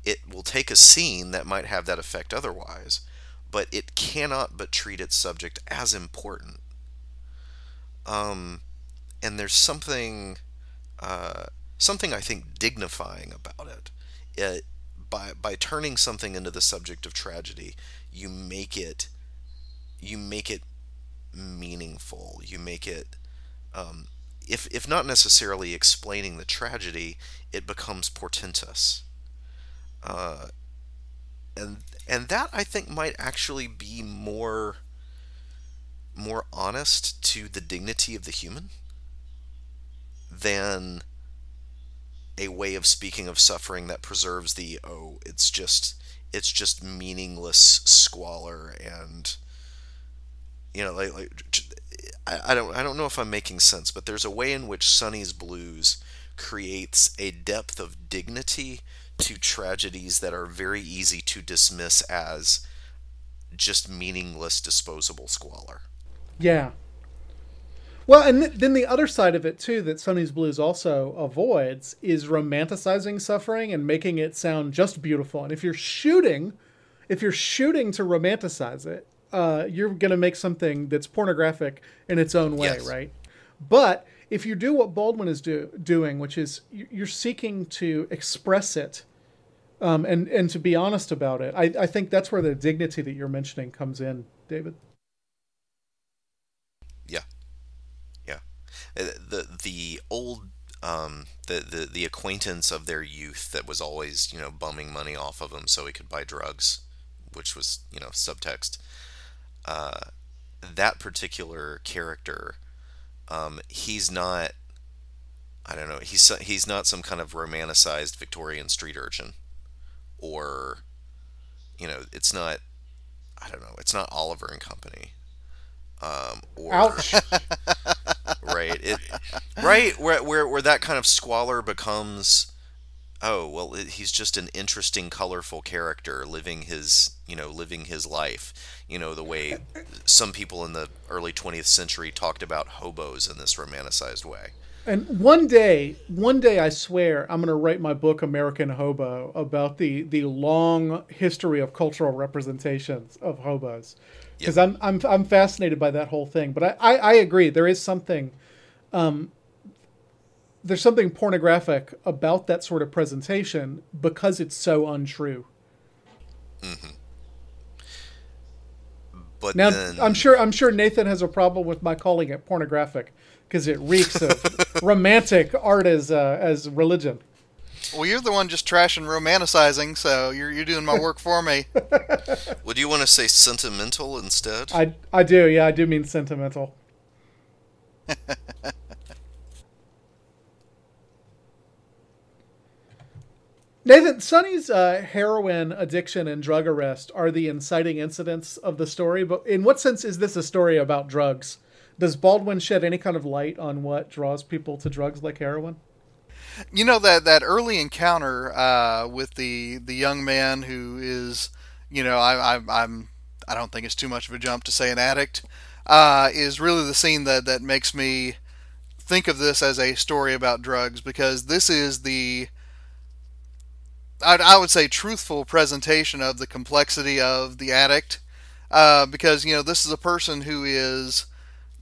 It will take a scene that might have that effect otherwise, but it cannot but treat its subject as important. Um, and there's something. Uh, something I think dignifying about it. it by by turning something into the subject of tragedy, you make it you make it meaningful. You make it um, if if not necessarily explaining the tragedy, it becomes portentous. Uh, and and that I think might actually be more more honest to the dignity of the human than a way of speaking of suffering that preserves the oh it's just it's just meaningless squalor and you know like, like I, I don't I don't know if I'm making sense but there's a way in which Sonny's blues creates a depth of dignity to tragedies that are very easy to dismiss as just meaningless disposable squalor. Yeah. Well, and th- then the other side of it too that Sonny's Blues also avoids is romanticizing suffering and making it sound just beautiful. And if you're shooting, if you're shooting to romanticize it, uh, you're going to make something that's pornographic in its own way, Yes. right? But if you do what Baldwin is do- doing, which is you- you're seeking to express it um, and and to be honest about it, I, I think that's where the dignity that you're mentioning comes in, David. Yeah, yeah. Uh, The the old um, the, the the acquaintance of their youth that was always you know bumming money off of him so he could buy drugs, which was you know subtext. Uh, that particular character, um, he's not. I don't know. He's he's not some kind of romanticized Victorian street urchin, or, you know, it's not. I don't know. It's not Oliver and Company. Um, or Ouch. right. It right where, where where that kind of squalor becomes oh well it, he's just an interesting colorful character living his you know living his life. You know the way some people in the early 20th century talked about hobos in this romanticized way. And one day, one day, I swear, I'm going to write my book, American Hobo, about the the long history of cultural representations of hobos, because I'm I'm I'm fascinated by that whole thing. But I, I I agree, there is something, um, there's something pornographic about that sort of presentation because it's so untrue. but Now, then I'm sure I'm sure Nathan has a problem with my calling it pornographic because it reeks of romantic art as uh, as religion. Well, you're the one just trashing romanticizing, so you're you're doing my work for me. would you want to say sentimental instead I I do, yeah, I do mean sentimental. Nathan, Sonny's uh, heroin addiction and drug arrest are the inciting incidents of the story. But in what sense is this a story about drugs? Does Baldwin shed any kind of light on what draws people to drugs like heroin? You know that that early encounter uh, with the the young man who is, you know, I, I I'm I don't think it's too much of a jump to say an addict, uh, is really the scene that that makes me think of this as a story about drugs because this is the I, I would say truthful presentation of the complexity of the addict uh, because you know this is a person who is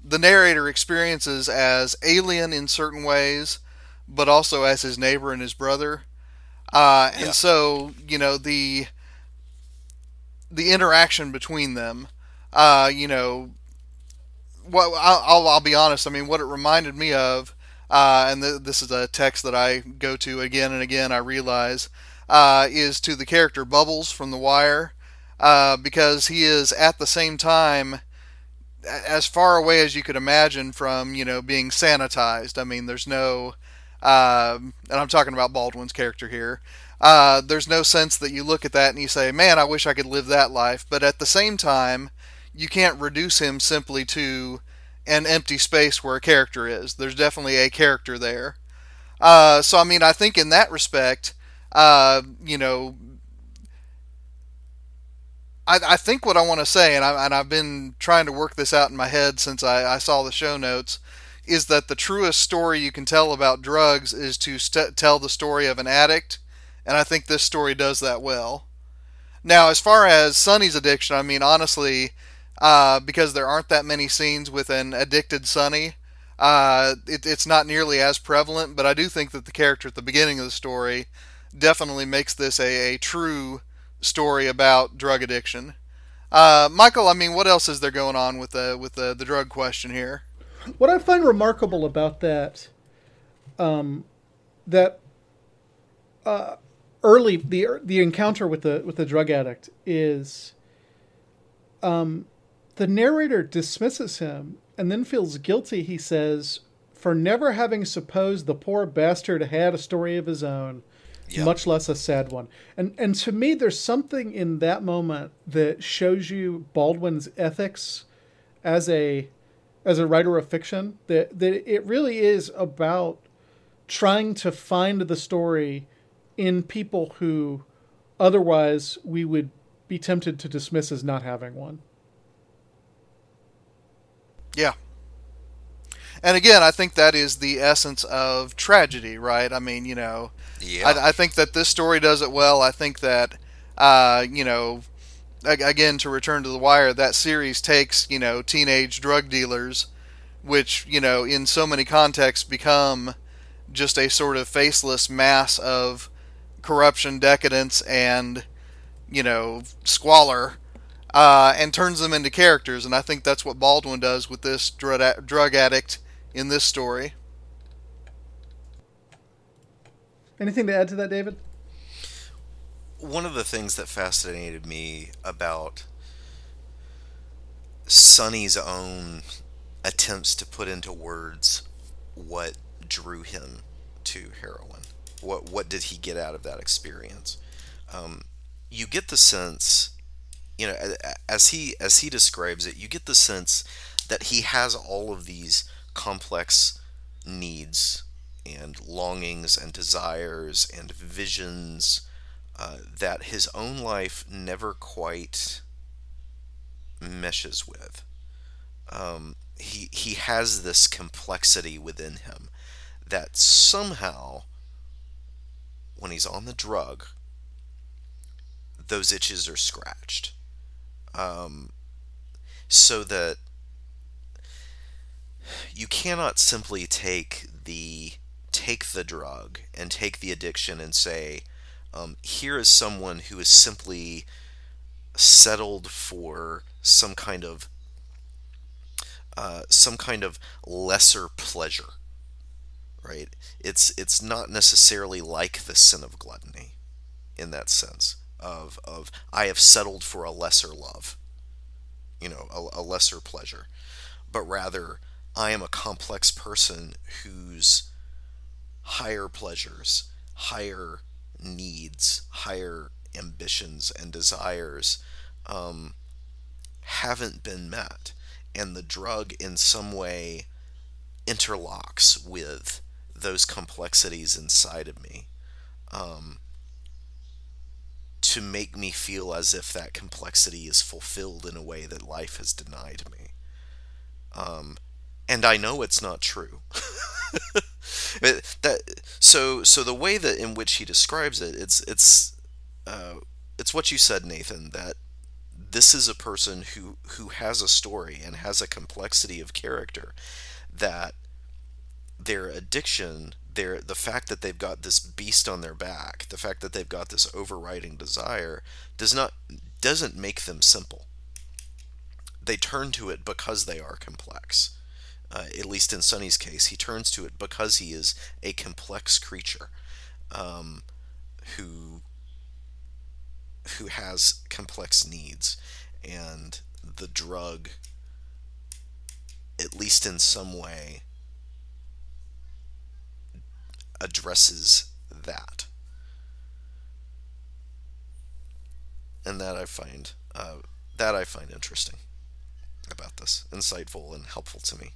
the narrator experiences as alien in certain ways but also as his neighbor and his brother. Uh, and Yeah. so, you know, the the interaction between them, uh, you know, what I'll, I'll, I'll be honest. I mean, what it reminded me of, uh, and th- this is a text that I go to again and again. I realize uh, is to the character Bubbles from The Wire, uh, because he is at the same time as far away as you could imagine from you know being sanitized. I mean, there's no, um, and I'm talking about Baldwin's character here. Uh, there's no sense that you look at that and you say, "Man, I wish I could live that life." But at the same time, you can't reduce him simply to an empty space where a character is. There's definitely a character there. Uh, so I mean, I think in that respect, uh, you know, I, I think what I want to say, and, I, and I've been trying to work this out in my head since I, I saw the show notes, is that the truest story you can tell about drugs is to st- tell the story of an addict, and I think this story does that well. Now, as far as Sonny's addiction, I mean, honestly, uh, because there aren't that many scenes with an addicted Sonny, uh, it, it's not nearly as prevalent, but I do think that the character at the beginning of the story definitely makes this a, a true story about drug addiction. Uh, Michial, I mean, what else is there going on with the with the, the drug question here? What I find remarkable about that, um, that uh, early the the encounter with the with the drug addict is, um, the narrator dismisses him and then feels guilty. He says for never having supposed the poor bastard had a story of his own, Yeah. much less a sad one. And and to me, there's something in that moment that shows you Baldwin's ethics as a as a writer of fiction. That that it really is about trying to find the story in people who otherwise we would be tempted to dismiss as not having one. Yeah. And again, I think that is the essence of tragedy, right? I mean, you know, Yeah. I, I think that this story does it well. I think that, uh, you know, ag- again, to return to the wire, that series takes, you know, teenage drug dealers, which, you know, in so many contexts become just a sort of faceless mass of corruption, decadence, and, you know, squalor. Uh, and turns them into characters, and I think that's what Baldwin does with this drug, drug addict in this story. Anything to add to that, David? One of the things that fascinated me about Sonny's own attempts to put into words what drew him to heroin. What what did he get out of that experience? Um, you get the sense, you know, as he as he describes it, you get the sense that he has all of these complex needs and longings and desires and visions uh, that his own life never quite meshes with. Um, he he has this complexity within him that somehow, when he's on the drug, those itches are scratched, um, so that you cannot simply take the take the drug and take the addiction and say um, here is someone who is simply settled for some kind of uh, some kind of lesser pleasure right? It's it's not necessarily like the sin of gluttony in that sense of of I have settled for a lesser love you know a, a lesser pleasure but rather I am a complex person whose higher pleasures higher needs, higher ambitions and desires um, haven't been met, and the drug in some way interlocks with those complexities inside of me um, to make me feel as if that complexity is fulfilled in a way that life has denied me. Um, and I know it's not true. That so so the way that in which he describes it, it's it's uh, it's what you said, Nathan. That this is a person who who has a story and has a complexity of character that their addiction their the fact that they've got this beast on their back the fact that they've got this overriding desire does not doesn't make them simple they turn to it because they are complex uh, at least in Sonny's case, he turns to it because he is a complex creature um, who who has complex needs, and the drug, at least in some way, addresses that, and that I find uh, that I find interesting about this, insightful and helpful to me.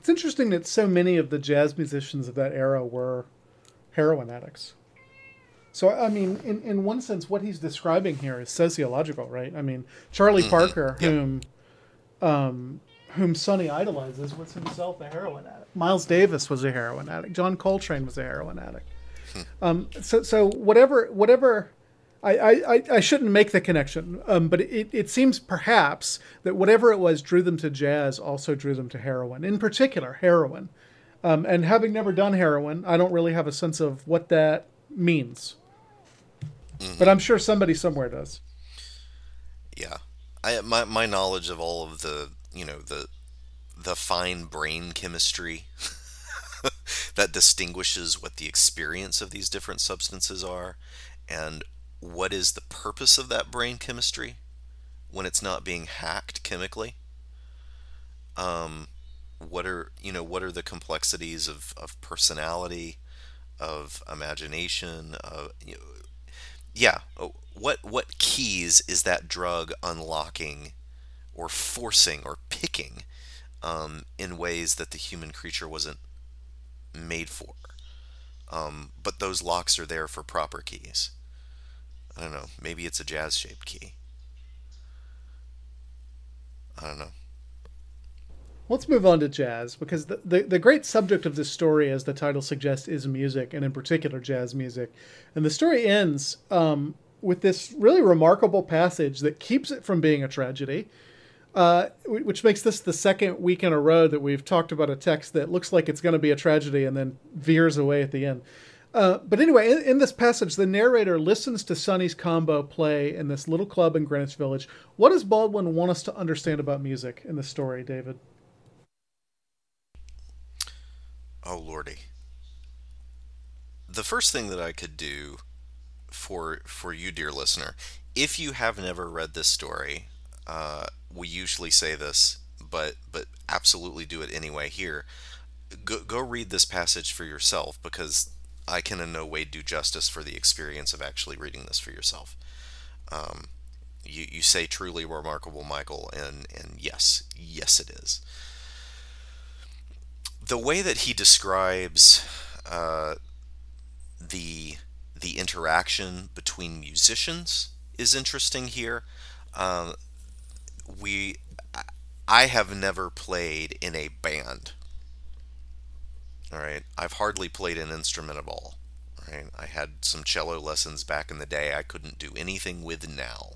It's interesting that so many of the jazz musicians of that era were heroin addicts. So, I mean, in, in one sense, what he's describing here is sociological, right? I mean, Charlie Parker, Yep. whom um, whom Sonny idolizes, was himself a heroin addict. Miles Davis was a heroin addict. John Coltrane was a heroin addict. Um, so, so whatever, whatever, I, I, I- shouldn't make the connection, um, but it, it seems perhaps that whatever it was drew them to jazz also drew them to heroin. In particular, heroin. Um, and having never done heroin, I don't really have a sense of what that means. But I'm sure somebody somewhere does. Yeah, I my my knowledge of all of the you know the the fine brain chemistry that distinguishes what the experience of these different substances are and what is the purpose of that brain chemistry when it's not being hacked chemically? Um what are you know what are the complexities of of personality of imagination of you know, yeah oh, what what keys is that drug unlocking or forcing or picking um, in ways that the human creature wasn't made for? Um, but those locks are there for proper keys i don't know maybe it's a jazz shaped key i don't know Let's move on to jazz because the, the, the great subject of this story, as the title suggests, is music, and in particular jazz music. And the story ends um, with this really remarkable passage that keeps it from being a tragedy, uh, which makes this the second week in a row that we've talked about a text that looks like it's going to be a tragedy and then veers away at the end. Uh, but anyway, in, in this passage, the narrator listens to Sonny's combo play in this little club in Greenwich Village. What does Baldwin want us to understand about music in the story, David? Oh lordy. The first thing that I could do for for you, dear listener, if you have never read this story, uh, we usually say this, but but absolutely do it anyway. Here, go go read this passage for yourself because I can in no way do justice for the experience of actually reading this for yourself. Um, you you say truly remarkable, Michial, and and yes, yes, it is the way that he describes uh, the the interaction between musicians is interesting here. Um, we I have never played in a band. All right, I've hardly played an instrument at all. All right, I had some cello lessons back in the day. I couldn't do anything with now.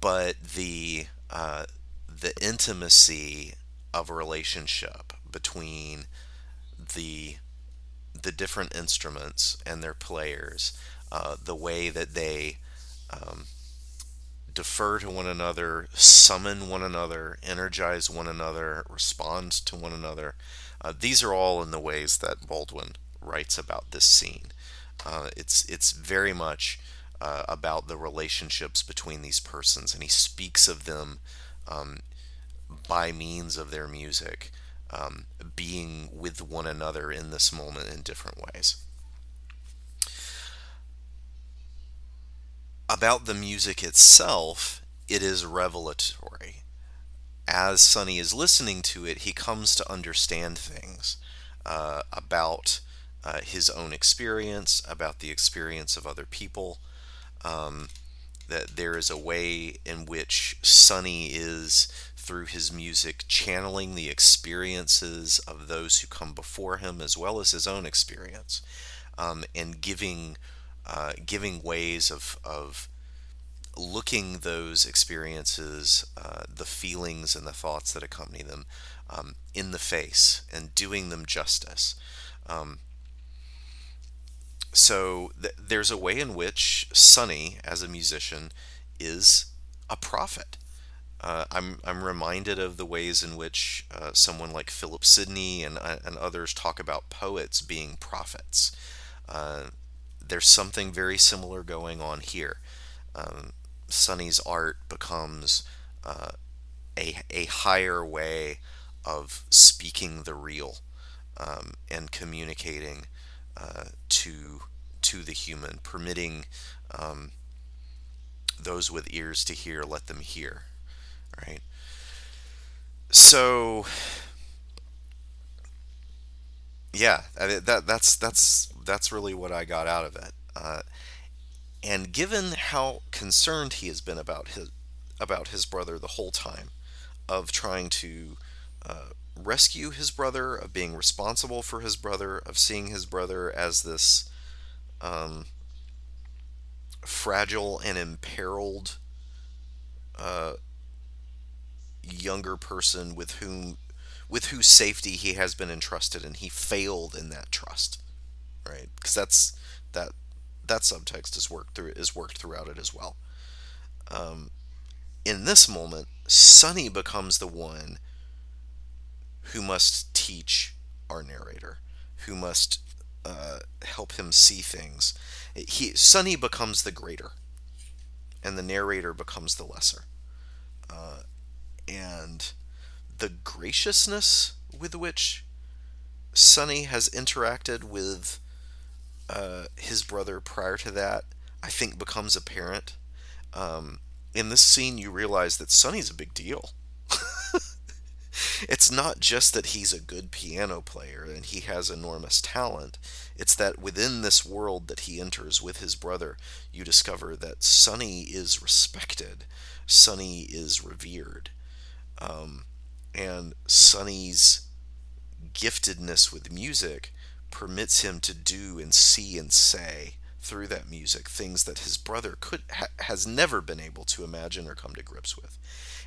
But the uh, the intimacy of a relationship between the the different instruments and their players, uh, the way that they um, defer to one another, summon one another, energize one another, respond to one another. Uh, these are all in the ways that Baldwin writes about this scene. Uh, it's it's very much uh, about the relationships between these persons, and he speaks of them um, by means of their music um, being with one another in this moment in different ways. About the music itself, it is revelatory. As Sonny is listening to it, he comes to understand things uh, about uh, his own experience, about the experience of other people. Um, that there is a way in which Sonny is through his music, channeling the experiences of those who come before him as well as his own experience, um, and giving uh, giving ways of of looking those experiences, uh, the feelings and the thoughts that accompany them, um, in the face and doing them justice. Um, so th- there's a way in which Sonny, as a musician, is a prophet. Uh, I'm I'm reminded of the ways in which uh, someone like Philip Sidney and uh, and others talk about poets being prophets. Uh, there's something very similar going on here. Um, Sonny's art becomes uh, a a higher way of speaking the real um, and communicating uh, to to the human, permitting um, those with ears to hear, let them hear right? So yeah, that that's that's that's really what I got out of it. Uh, and given how concerned he has been about his about his brother the whole time, of trying to uh, rescue his brother, of being responsible for his brother, of seeing his brother as this um, fragile and imperiled uh, younger person with whom with whose safety he has been entrusted, and he failed in that trust, right? Because that's that that subtext is worked through is worked throughout it as well. Um, in this moment, Sonny becomes the one who must teach our narrator, who must uh, help him see things. He Sonny becomes the greater, and the narrator becomes the lesser. Uh, and the graciousness with which Sonny has interacted with uh, his brother prior to that, I think becomes apparent. Um, in this scene, you realize that Sonny's a big deal. it's not just that he's a good piano player and he has enormous talent. It's that within this world that he enters with his brother, you discover that Sonny is respected, Sonny is revered. Um, and Sonny's giftedness with music permits him to do and see and say through that music things that his brother could ha, has never been able to imagine or come to grips with.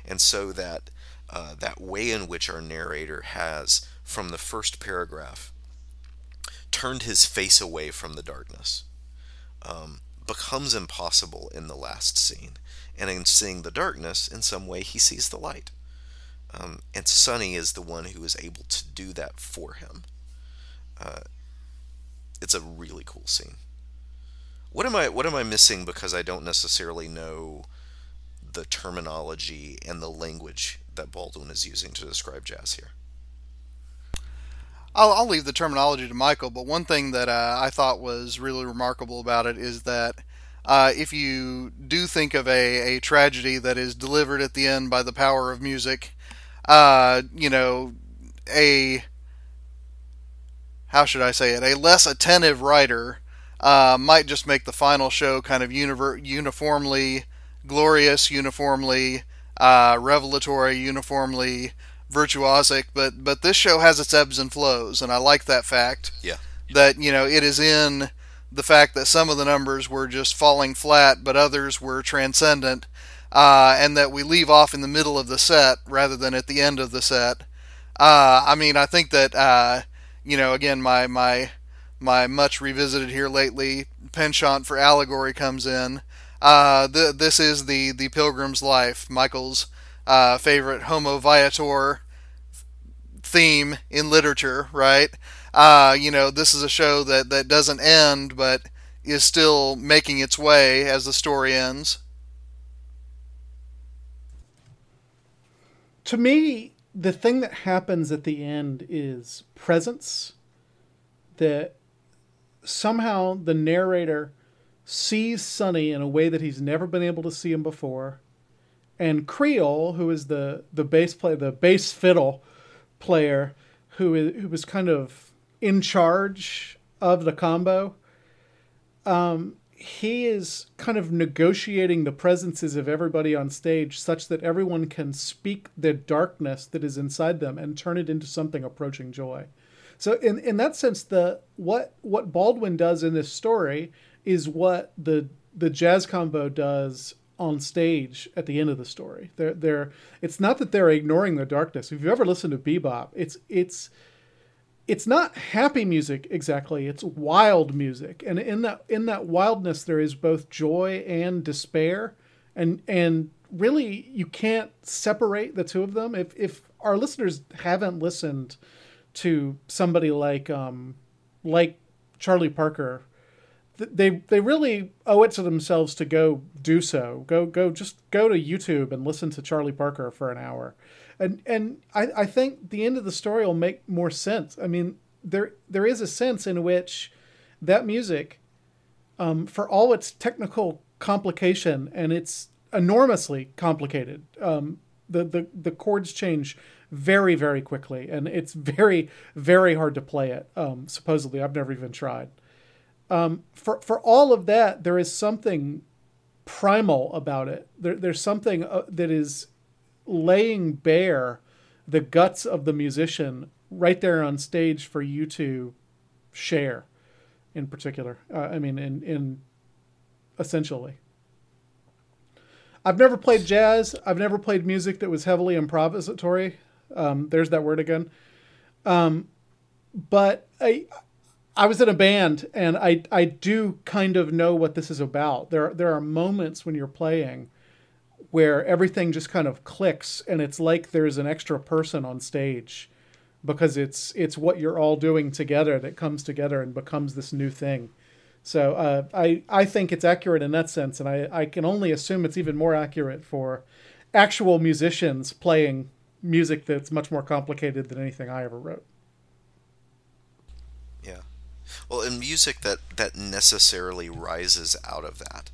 And so that uh, that way in which our narrator has from the first paragraph turned his face away from the darkness um, becomes impossible in the last scene. And in seeing the darkness in some way he sees the light. Um, and Sonny is the one who is able to do that for him. Uh, it's a really cool scene. What am I what am I missing because I don't necessarily know the terminology and the language that Baldwin is using to describe jazz here? I'll, I'll leave the terminology to Michial, but one thing that uh, I thought was really remarkable about it is that uh, if you do think of a, a tragedy that is delivered at the end by the power of music, uh, you know, a how should I say it? A less attentive writer uh, might just make the final show kind of univer- uniformly glorious, uniformly uh, revelatory, uniformly virtuosic. But but this show has its ebbs and flows, and I like that fact. Yeah. That you know it is in the fact that some of the numbers were just falling flat, but others were transcendent, uh, and that we leave off in the middle of the set rather than at the end of the set. Uh, I mean, I think that uh, you know, again, my my my much revisited here lately penchant for allegory comes in. Uh, th- this is the the Pilgrim's Life, Michial's uh, favorite Homo Viator theme in literature, right? Uh, you know, this is a show that that doesn't end, but is still making its way as the story ends. to me, the thing that happens at the end is presence. That somehow the narrator sees Sonny in a way that he's never been able to see him before, and Creole, who is the the bass player, the bass fiddle player, who is who was kind of in charge of the combo. Um, he is kind of negotiating the presences of everybody on stage such that everyone can speak the darkness that is inside them and turn it into something approaching joy. So in in that sense the what what Baldwin does in this story is what the the jazz combo does on stage at the end of the story. They're they're it's not that they're ignoring the darkness. If you've ever listened to bebop, it's it's it's not happy music exactly it's wild music. And in that in that wildness there is both joy and despair. And and really you can't separate the two of them. If if our listeners haven't listened to somebody like um like Charlie Parker they they really owe it to themselves to go do so. Go go just go to YouTube and listen to Charlie Parker for an hour and and I, I think the end of the story will make more sense. I mean, there there is a sense in which that music, um, for all its technical complication and it's enormously complicated, um, the, the the chords change very very quickly and it's very very hard to play it. Um, supposedly, I've never even tried. Um, for for all of that, there is something primal about it. There, there's something uh, that is laying bare the guts of the musician right there on stage for you to share in particular uh, i mean in in essentially i've never played jazz i've never played music that was heavily improvisatory Um, there's that word again. Um, but I I was in a band and I I do kind of know what this is about. There there are moments when you're playing where everything just kind of clicks and it's like there's an extra person on stage because it's it's what you're all doing together that comes together and becomes this new thing. So uh, I I think it's accurate in that sense, and I, I can only assume it's even more accurate for actual musicians playing music that's much more complicated than anything I ever wrote. Yeah. Well, in music that that necessarily rises out of that.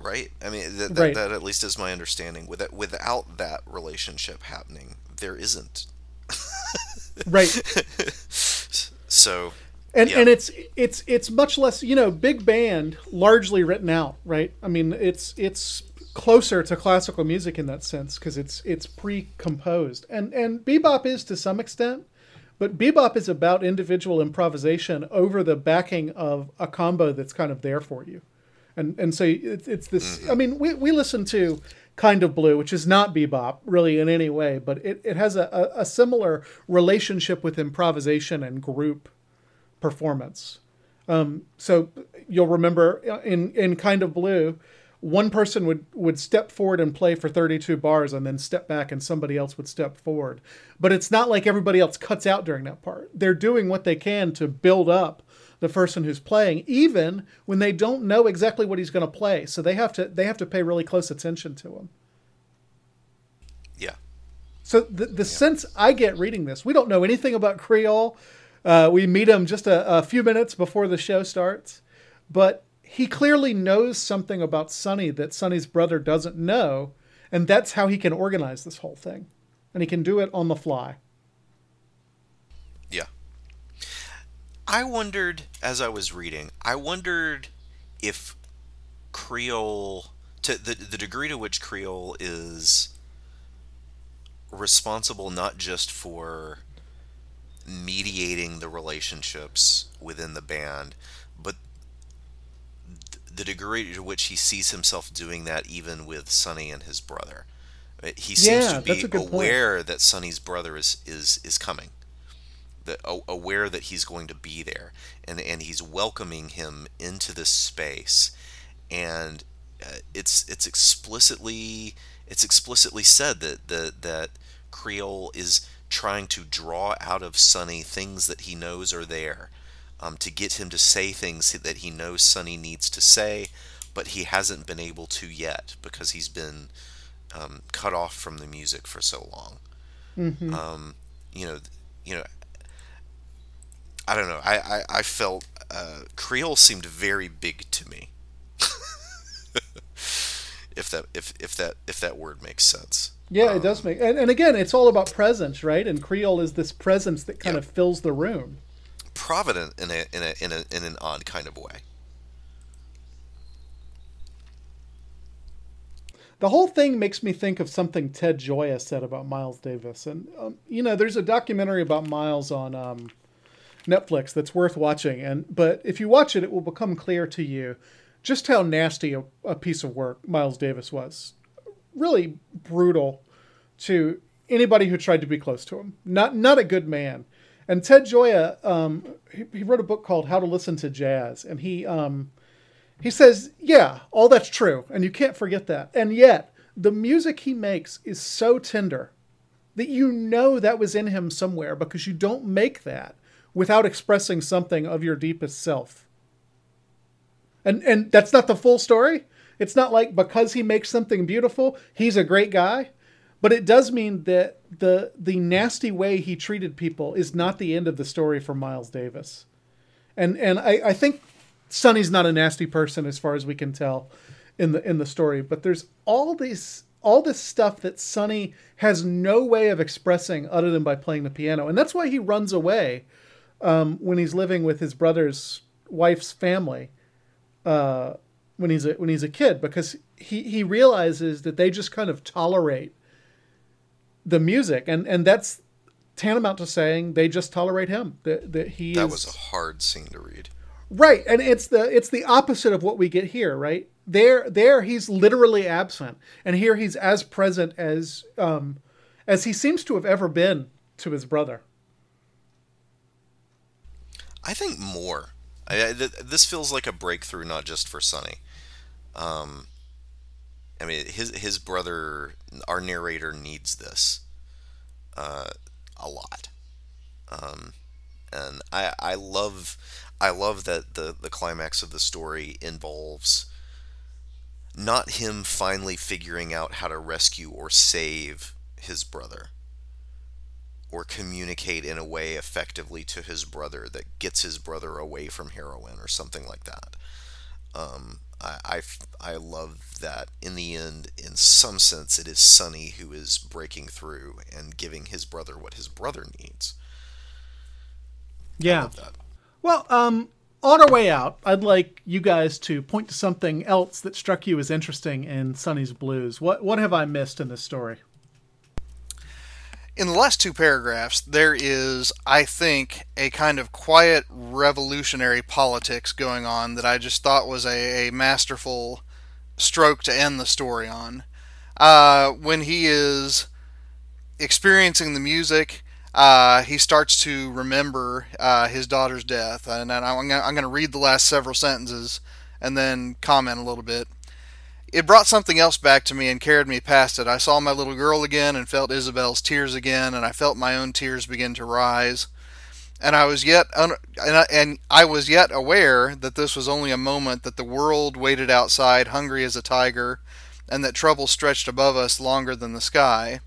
Right? I mean, that, that, Right. that at least is my understanding. With without that relationship happening, there isn't. Right. So, and Yeah. and it's it's it's much less you know big band largely written out right i mean it's it's closer to classical music in that sense because it's it's pre-composed and and bebop is to some extent but bebop is about individual improvisation over the backing of a combo that's kind of there for you and and so it's, it's this i mean we, we listen to kind of blue which is not bebop really in any way but it, it has a, a, a similar relationship with improvisation and group performance. Um, so you'll remember uh, in in Kind of Blue, one person would would step forward and play for 32 bars and then step back and somebody else would step forward. But it's not like everybody else cuts out during that part. They're doing what they can to build up the person who's playing even when they don't know exactly what he's going to play. So they have to they have to pay really close attention to him. yeah. So the, the sense I get reading this, we don't know anything about Creole. Uh, we meet him just a, a few minutes before the show starts, but he clearly knows something about Sonny that Sonny's brother doesn't know, and that's how he can organize this whole thing, and he can do it on the fly. Yeah. I wondered as I was reading, I wondered if Creole to the the degree to which Creole is responsible not just for mediating the relationships within the band, but th- the degree to which he sees himself doing that even with Sonny and his brother. He seems Yeah, to be a good point. aware that Sonny's brother is is is coming that aware that he's going to be there and and he's welcoming him into this space. And uh, it's it's explicitly it's explicitly said that that that Creole is trying to draw out of Sonny things that he knows are there um, to get him to say things that he knows Sonny needs to say but he hasn't been able to yet because he's been um, cut off from the music for so long. Um, you know you know I don't know. I I, I felt uh, Creole seemed very big to me. if that if if that if that word makes sense. Yeah, it does make, and, and again, it's all about presence, right? And Creole is this presence that kind Yeah. of fills the room. Provident in a in a in a in an odd kind of way. The whole thing makes me think of something Ted Gioia said about Miles Davis. And, um, you know, there's a documentary about Miles on um, Netflix that's worth watching. And But if you watch it, it will become clear to you just how nasty a, a piece of work Miles Davis was. Really brutal to anybody who tried to be close to him. Not, not a good man. And Ted Gioia, um, he, he wrote a book called How to Listen to Jazz. And he. Um, he says, yeah, all that's true, and you can't forget that. And yet, the music he makes is so tender that you know that was in him somewhere because you don't make that without expressing something of your deepest self. And and that's not the full story. It's not like because he makes something beautiful, he's a great guy. But it does mean that the the nasty way he treated people is not the end of the story for Miles Davis. And and I, I think Sonny's not a nasty person as far as we can tell in the in the story, but there's all these all this stuff that Sonny has no way of expressing other than by playing the piano, and that's why he runs away um, when he's living with his brother's wife's family uh, when he's a, when he's a kid because he he realizes that they just kind of tolerate the music, and and that's tantamount to saying they just tolerate him that that he That is was a hard scene to read. Right, and it's the it's the opposite of what we get here, right? There, there he's literally absent, and here he's as present as um, as he seems to have ever been to his brother. I think more. I, I, th- this feels like a breakthrough, not just for Sonny. Um, I mean, his his brother, our narrator, needs this uh, a lot. Um, and I I love I love that the the climax of the story involves not him finally figuring out how to rescue or save his brother or communicate in a way effectively to his brother that gets his brother away from heroin or something like that. Um, I, I, I love that in the end, in some sense, it is Sonny who is breaking through and giving his brother what his brother needs. I Yeah. love that. Well, um, on our way out, I'd like you guys to point to something else that struck you as interesting in Sonny's Blues. What what have I missed in this story? In the last two paragraphs, there is, I think, a kind of quiet revolutionary politics going on that I just thought was a, a masterful stroke to end the story on. Uh, when he is experiencing the music, uh, he starts to remember uh, his daughter's death. And I'm going to read the last several sentences and then comment a little bit it brought something else back to me and carried me past it. I saw my little girl again and felt Isabel's tears again, and I felt my own tears begin to rise. And I was yet un- and, I, and I was yet aware that this was only a moment that the world waited outside hungry as a tiger and that trouble stretched above us longer than the sky.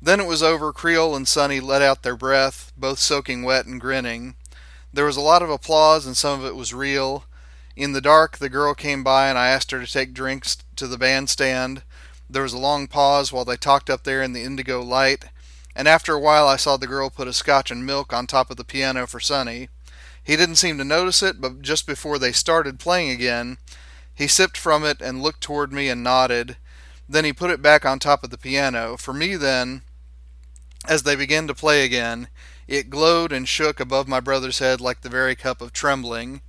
Then it was over. Creole and Sonny let out their breath, both soaking wet and grinning. There was a lot of applause and some of it was real. In the dark, the girl came by and I asked her to take drinks to the bandstand. There was a long pause while they talked up there in the indigo light, and after a while I saw the girl put a scotch and milk on top of the piano for Sonny. He didn't seem to notice it, but just before they started playing again, he sipped from it and looked toward me and nodded. Then he put it back on top of the piano. For me, then, as they began to play again, it glowed and shook above my brother's head like the very cup of trembling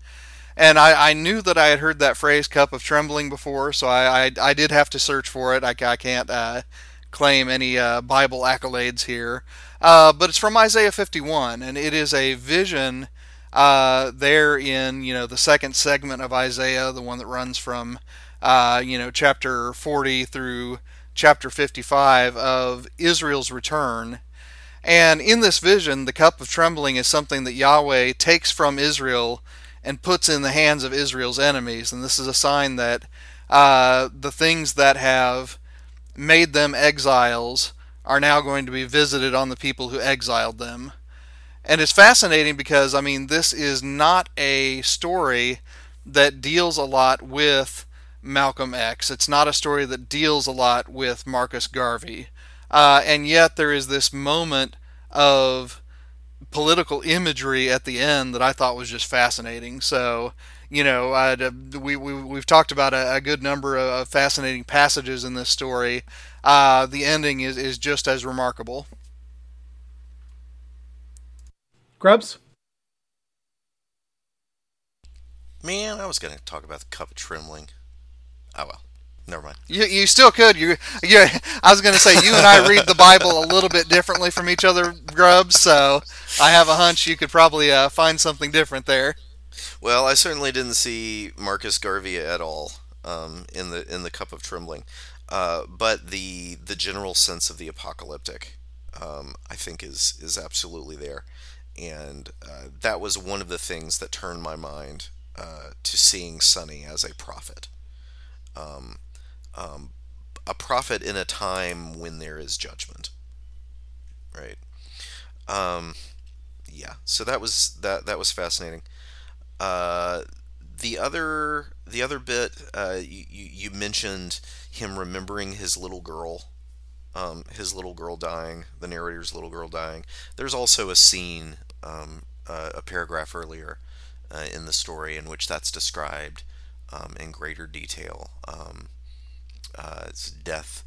and I, I knew that I had heard that phrase "cup of trembling" before, so I, I, I did have to search for it. I, I can't uh, claim any uh, Bible accolades here, uh, but it's from Isaiah 51, and it is a vision uh, there in you know the second segment of Isaiah, the one that runs from uh, you know chapter 40 through chapter 55 of Israel's return. And in this vision, the cup of trembling is something that Yahweh takes from Israel and puts in the hands of Israel's enemies. And this is a sign that uh, the things that have made them exiles are now going to be visited on the people who exiled them. And it's fascinating because, I mean, this is not a story that deals a lot with Malcolm X. It's not a story that deals a lot with Marcus Garvey. Uh, and yet there is this moment of political imagery at the end that I thought was just fascinating. So, you know, I'd, uh, we, we, we've talked about a, a good number of fascinating passages in this story. Uh, the ending is, is just as remarkable. Grubbs? Man, I was going to talk about the cup of trembling. Oh well, never mind. You, you still could. You, you, I was going to say you and I read the Bible a little bit differently from each other, Grubbs. So I have a hunch you could probably uh, find something different there. Well, I certainly didn't see Marcus Garvey at all um, in the in the cup of trembling, uh, but the the general sense of the apocalyptic, um, I think, is is absolutely there, and uh, that was one of the things that turned my mind uh, to seeing Sonny as a prophet, um, um, a prophet in a time when there is judgment, right? Um, yeah, so that was that that was fascinating. Uh, the other the other bit uh, you, you mentioned him remembering his little girl, um, his little girl dying, the narrator's little girl dying. There's also a scene, um, uh, a paragraph earlier uh, in the story in which that's described um, in greater detail. Uh, it's death,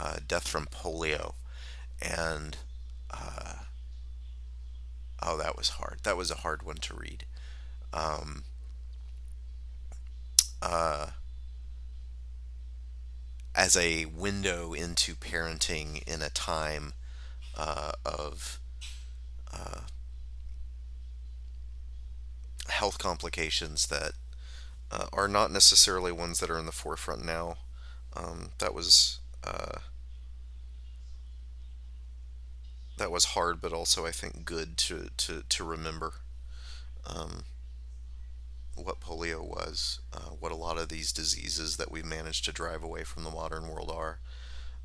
uh, death from polio, and oh, that was hard. That was a hard one to read. Um, uh, as a window into parenting in a time uh, of uh, health complications that uh, are not necessarily ones that are in the forefront now. Um, that was uh, that was hard, but also I think good to to to remember um, what polio was, uh, what a lot of these diseases that we've managed to drive away from the modern world are.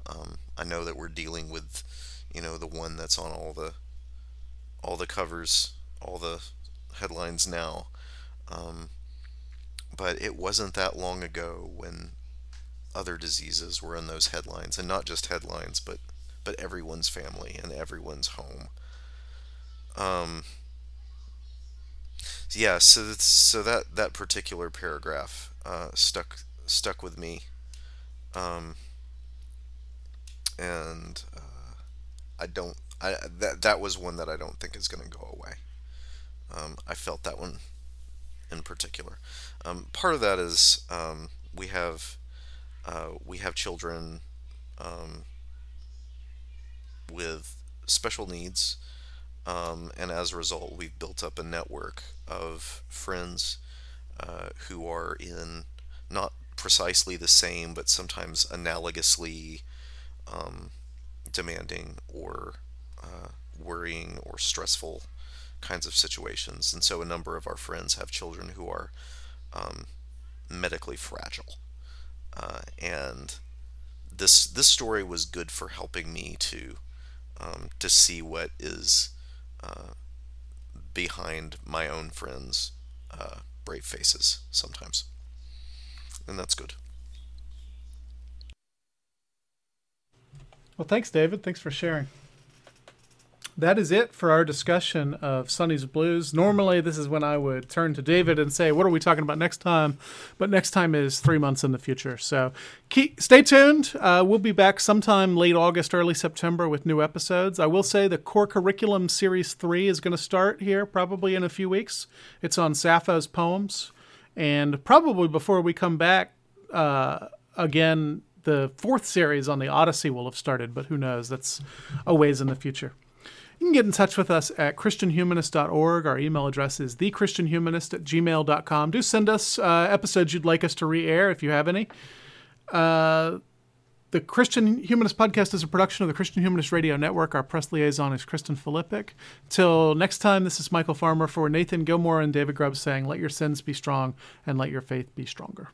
Um, I know that we're dealing with, you know, the one that's on all the all the covers, all the headlines now. Um, but it wasn't that long ago when other diseases were in those headlines, and not just headlines, but but everyone's family and everyone's home. Um, yeah, so so that that particular paragraph uh, stuck stuck with me, um, and uh, I don't. I that that was one that I don't think is going to go away. Um, I felt that one in particular. Um, part of that is um, we have uh, we have children um, with special needs, um, and as a result, we've built up a network of friends uh, who are in not precisely the same, but sometimes analogously um, demanding or uh, worrying or stressful kinds of situations. And so a number of our friends have children who are um, medically fragile. Uh, and this this story was good for helping me to um, to see what is uh, behind my own friends' uh, brave faces sometimes, and that's good. Well, thanks, David. Thanks for sharing. That is it for our discussion of Sonny's Blues. Normally, this is when I would turn to David and say, What are we talking about next time? But next time is three months in the future. So keep, stay tuned. Uh, we'll be back sometime late August, early September with new episodes. I will say the core curriculum series three is going to start here probably in a few weeks. It's on Sappho's poems. And probably before we come back uh, again, the fourth series on the Odyssey will have started, but who knows? That's a ways in the future. You can get in touch with us at christianhumanist.org. Our email address is thechristianhumanist at gmail.com. Do send us uh, episodes you'd like us to re air if you have any. Uh, the Christian Humanist Podcast is a production of the Christian Humanist Radio Network. Our press liaison is Kristen Filippic. Till next time, this is Michial Farmer for Nathan Gilmour and David Grubbs saying, Let your sins be strong and let your faith be stronger.